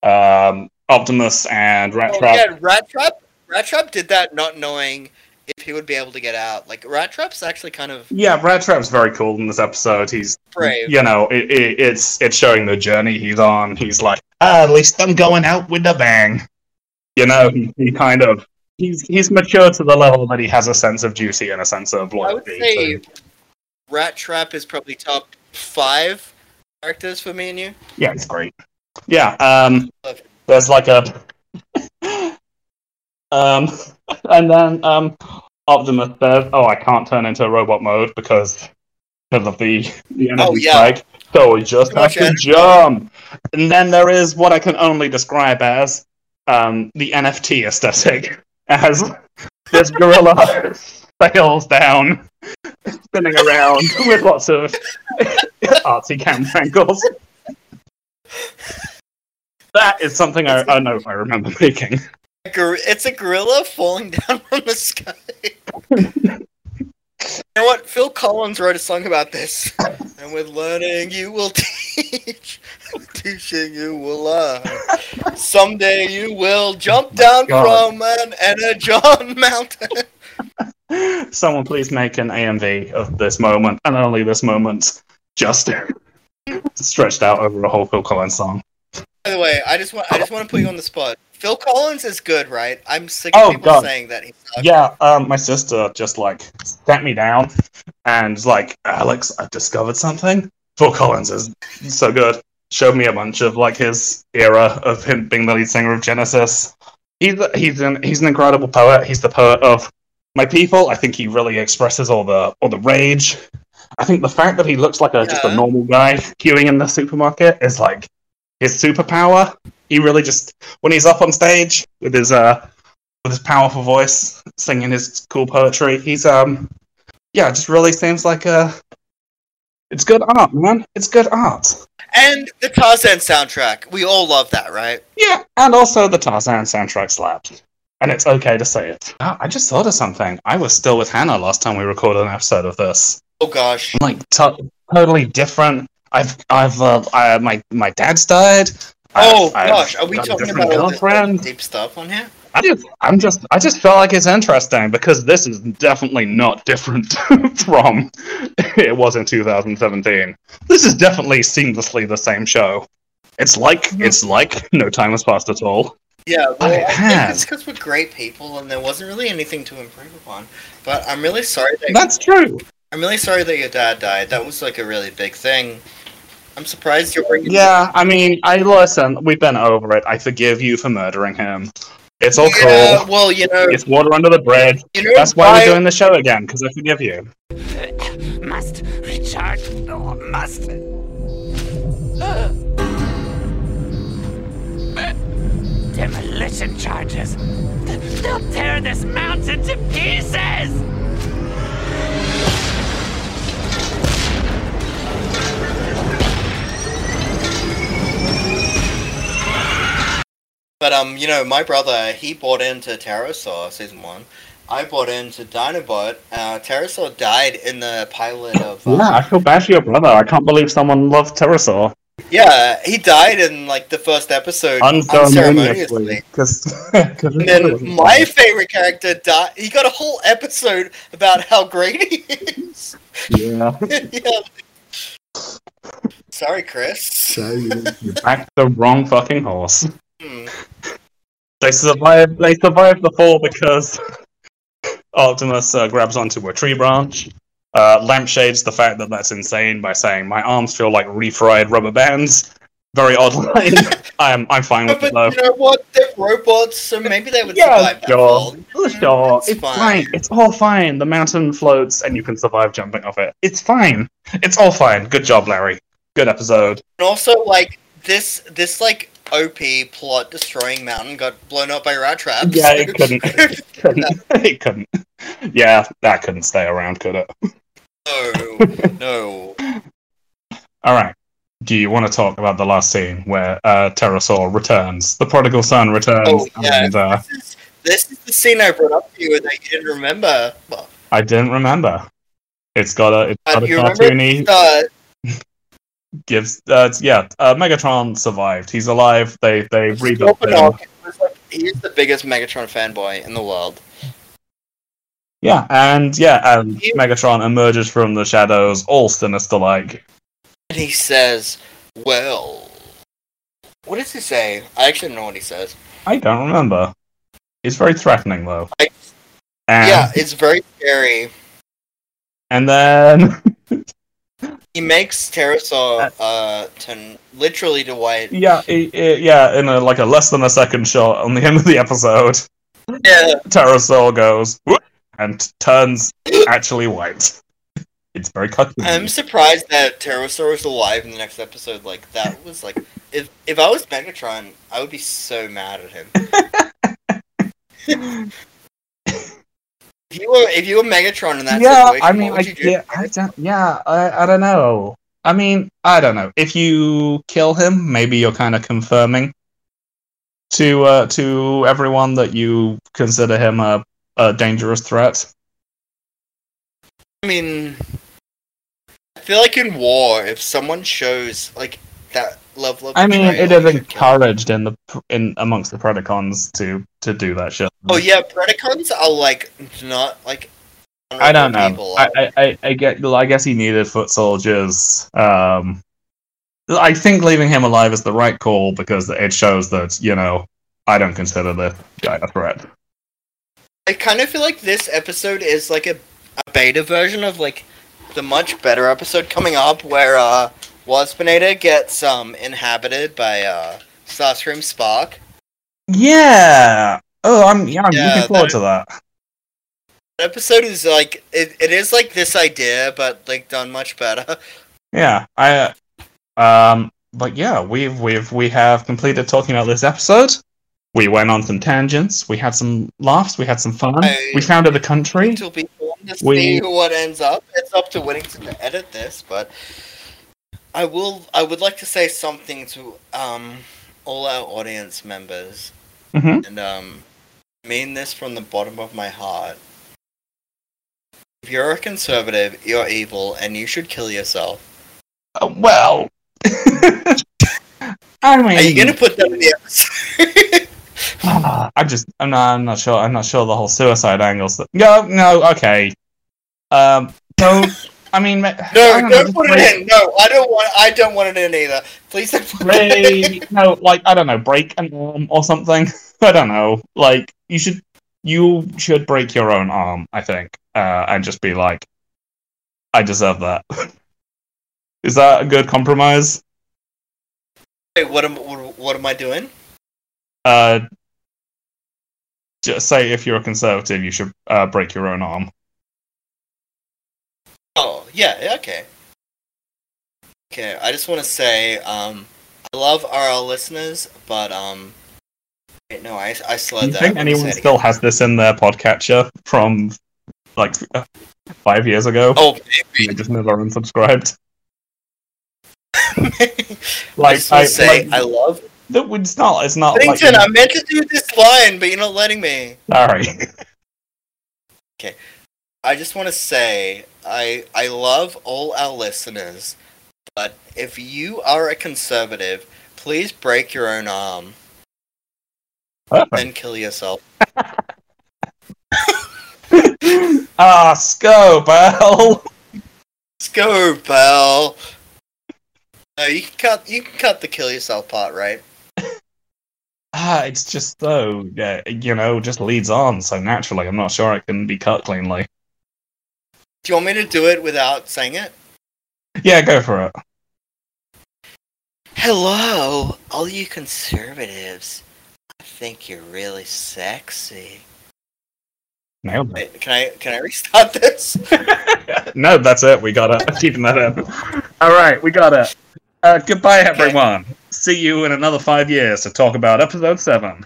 Um, Optimus and Rat Oh, Trap. yeah, Rat Trap. Rat Trap did that not knowing if he would be able to get out. Like Rat Trap's actually kind of Yeah, Rat Trap's very cool in this episode. He's brave. you know, it, it, it's it's showing the journey he's on. He's like, ah, at least I'm going out with a bang. You know, he, he kind of he's he's mature to the level that he has a sense of duty and a sense of I would loyalty. say to- Rat Trap is probably top five characters for me and you. yeah, it's great. Yeah, um, there's like a um, and then um, Optimus says, "Oh, I can't turn into robot mode because because of the the energy Oh, yeah. strike." So we just Too have to jump. And then there is what I can only describe as um, the NFT aesthetic, as this gorilla sails down, spinning around with lots of artsy camera angles. That is something I, I know I remember making. It's a gorilla falling down from the sky. you know what? Phil Collins wrote a song about this. And with learning, you will teach. Teaching, you will learn. Someday you will jump oh down God. from an energon mountain. Someone please make an AMV of this moment, and only this moment, just stretched out over a whole Phil Collins song. By the way, I just want I just want to put you on the spot. Phil Collins is good, right? I'm sick of Oh, people God. saying that. Yeah, um, my sister just like sat me down and was like, Alex, I've discovered something. Phil Collins is so good. Showed me a bunch of like his era of him being the lead singer of Genesis. He's he's an he's an incredible poet. He's the poet of my people. I think he really expresses all the all the rage. I think the fact that he looks like a just a normal guy queuing in the supermarket is like his superpower. He really just when he's up on stage with his uh with his powerful voice, singing his cool poetry. He's um, yeah, just really seems like a. It's good art, man. It's good art. And the Tarzan soundtrack. We all love that, right? Yeah, and also the Tarzan soundtrack slapped, and it's okay to say it. Oh, I just thought of something. I was still with Hannah last time we recorded an episode of this. Oh gosh. Like to- totally different. I've I've uh, I, my my dad's died. Oh I've gosh, are we talking about all this girlfriend? deep stuff on here? I just, I'm just, I just felt like it's interesting because this is definitely not different from it was in 2017. This is definitely seamlessly the same show. It's like mm-hmm. it's like no time has passed at all. Yeah, well, I think it's because we're great people and there wasn't really anything to improve upon. But I'm really sorry that That's true. I'm really sorry that your dad died. That was like a really big thing. I'm surprised you're bringing. Yeah, I mean, I listen. We've been over it. I forgive you for murdering him. It's all Yeah, cool. well, you know, It's water under the bridge. you know That's why why- we're doing the show again because I forgive you. Must recharge. Oh, must. Demolition charges. They'll tear this mountain to pieces. But um, you know, my brother he bought into Terrorsaur season one. I bought into Dinobot. Uh, Terrorsaur died in the pilot of. Um, Yeah, I feel bad for your brother. I can't believe someone loved Terrorsaur yeah, he died in like the first episode unceremoniously. unceremoniously. Because And then my favorite character died. He got a whole episode about how great he is. yeah, yeah. Sorry, Chris. So you backed the wrong fucking horse. They survived. They survived the fall because Optimus uh, grabs onto a tree branch. Uh, lampshades the fact that that's insane by saying my arms feel like refried rubber bands. Very odd line. I'm I'm fine with But it though. you know what? They're robots, so maybe they would Yeah, survive that sure. fall. Sure, It's it's fine. fine. It's all fine. The mountain floats and you can survive jumping off it. It's fine. It's all fine. Good job, Larry. Good episode. And also, like this, this like OP plot destroying mountain got blown up by rat traps. Yeah, it couldn't. couldn't. it couldn't. Yeah, that couldn't stay around, could it? no, no. All right. Do you want to talk about the last scene where uh, Terrorsaur returns? The prodigal son returns, Oh yeah, and uh, this is this is the scene I brought up to you that you didn't remember. Well, I didn't remember. It's got a it's uh, got a you remember? Uh, gives uh, yeah. Uh, Megatron survived. He's alive. They they rebuilt him. Like he's the biggest Megatron fanboy in the world. Yeah, and yeah, and You- Megatron emerges from the shadows, all sinister like. And he says, "Well, what does he say? I actually don't know what he says. I don't remember. It's very threatening though. I- yeah, it's very scary. and then He makes Terrorsaur uh turn literally to white. yeah, i- i- yeah, in a like a less than a second shot on the end of the episode, Yeah, Terrorsaur goes and turns actually white. It's very cartoony. I'm surprised that Terrorsaur was alive in the next episode. Like that was like if if I was Megatron, I would be so mad at him. if you were if you were Megatron in that yeah, situation, I mean, what I, you do? yeah, I don't, yeah, I, I don't know. I mean, I don't know. If you kill him, maybe you're kind of confirming to uh, to everyone that you consider him a, a dangerous threat. I mean, I feel like in war, if someone shows like that level of, I mean, it is you should kill them. encouraged in the in amongst the Predacons to to do that shit. Oh yeah, Predacons are like not like. I don't know. I, I, I, I get. I guess he needed foot soldiers. Um, I think leaving him alive is the right call because it shows that you know I don't consider the guy a threat. I kind of feel like this episode is like a, a beta version of like the much better episode coming up where uh Waspinator gets um inhabited by uh Starscream Spark. Yeah. Oh, I'm yeah. I'm Yeah, looking forward that- to that. That episode is like it, it is like this idea but like done much better. Yeah. I. Um. But yeah, we've we've we have completed talking about this episode. We went on some tangents. We had some laughs. We had some fun. I- we founded a country. It'll be fun to We- see what ends up. It's up to Whittington to edit this, but I will. I would like to say something to um all our audience members, Mhm. and um mean this from the bottom of my heart. If you're a conservative, you're evil, and you should kill yourself. Uh, well. I mean, Are you gonna put that in the episode? Ah, I just I'm not I'm not sure I'm not sure the whole suicide angles. That, no, no, okay. Um, don't I mean, No, don't don't put break- it in. No, I don't want. I don't want it in either. Please don't put it in. break, no, like I don't know, break an arm or something. I don't know. Like you should, you should break your own arm. I think, uh, and just be like, I deserve that. Is that a good compromise? Wait, what am what, what am I doing? Uh, just say if you're a conservative, you should uh, break your own arm. Oh, yeah, okay. Okay, I just want to say, um, I love our listeners, but, um, wait, no, I, I Do slowed you that. think anyone still has this in their podcatcher from like five years ago? Oh, maybe. just never unsubscribed. I Like want I, say, like, I love that it's not. It's not. Like, Paddington. I meant to do this line, but you're not letting me. sorry. Okay, I just want to say, I I love all our listeners, but if you are a conservative, please break your own arm and kill yourself. Ah, Sco, Bell. Pal. No, you can cut. You can cut the kill yourself part, right? Ah, it's just so yeah, you know, just leads on so naturally. I'm not sure it can be cut cleanly. Do you want me to do it without saying it? Yeah, go for it. Hello, all you conservatives. I think you're really sexy. Nailed it. Can I can I restart this? no, that's it. We got it. Keeping that in. All right, we got it. Uh, goodbye, everyone. See you in another five years to talk about episode seven.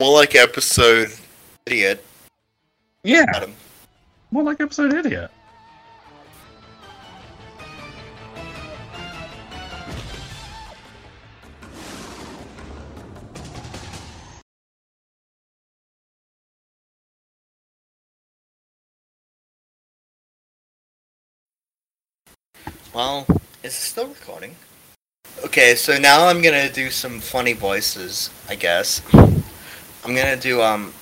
More like episode idiot. Yeah, Adam. More like episode idiot. Well, is it still recording? Okay, so now I'm gonna do some funny voices, I guess. I'm gonna do, um.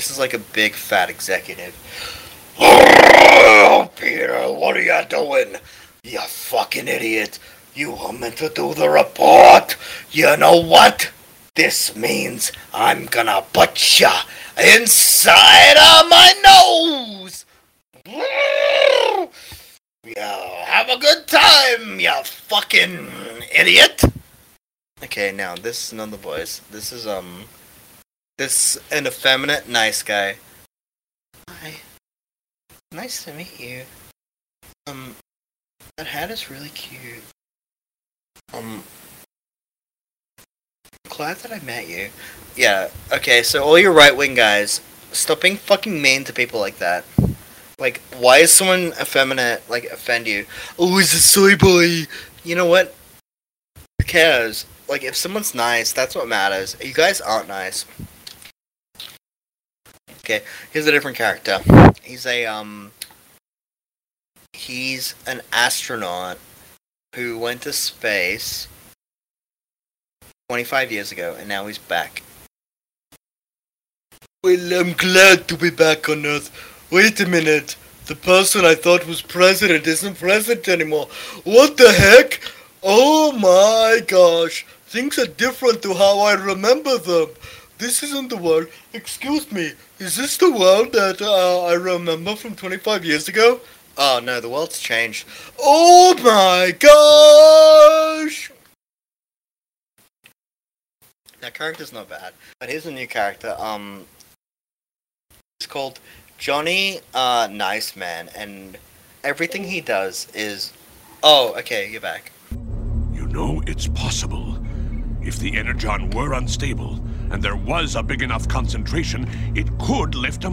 This is like a big fat executive. Oh, Peter, what are you doing? You fucking idiot. You were meant to do the report. You know what? This means I'm gonna put you inside of my nose. Yeah, have a good time, you fucking idiot. Okay, now this is another voice. This is um, this an effeminate nice guy. Hi, nice to meet you. Um, that hat is really cute. Um, glad that I met you. Yeah. Okay, so all you right wing guys, stop being fucking mean to people like that. Like, why is someone effeminate like offend you? Oh, he's a soy boy. You know what? Who cares? Like, if someone's nice, that's what matters. You guys aren't nice. Okay, here's a different character. He's a um. He's an astronaut who went to space 25 years ago, and now he's back. Well, I'm glad to be back on Earth. Wait a minute. The person I thought was president isn't president anymore. What the heck? Oh my gosh. Things are different to how I remember them. This isn't the world. Excuse me. Is this the world that uh, I remember from 25 years ago? Oh no, the world's changed. Oh my gosh! That character's not bad. But here's a new character. Um, it's called Johnny uh, Nice Man, and everything he does is. Oh, okay, you're back. You know it's possible. If the energon were unstable and there was a big enough concentration, it could lift a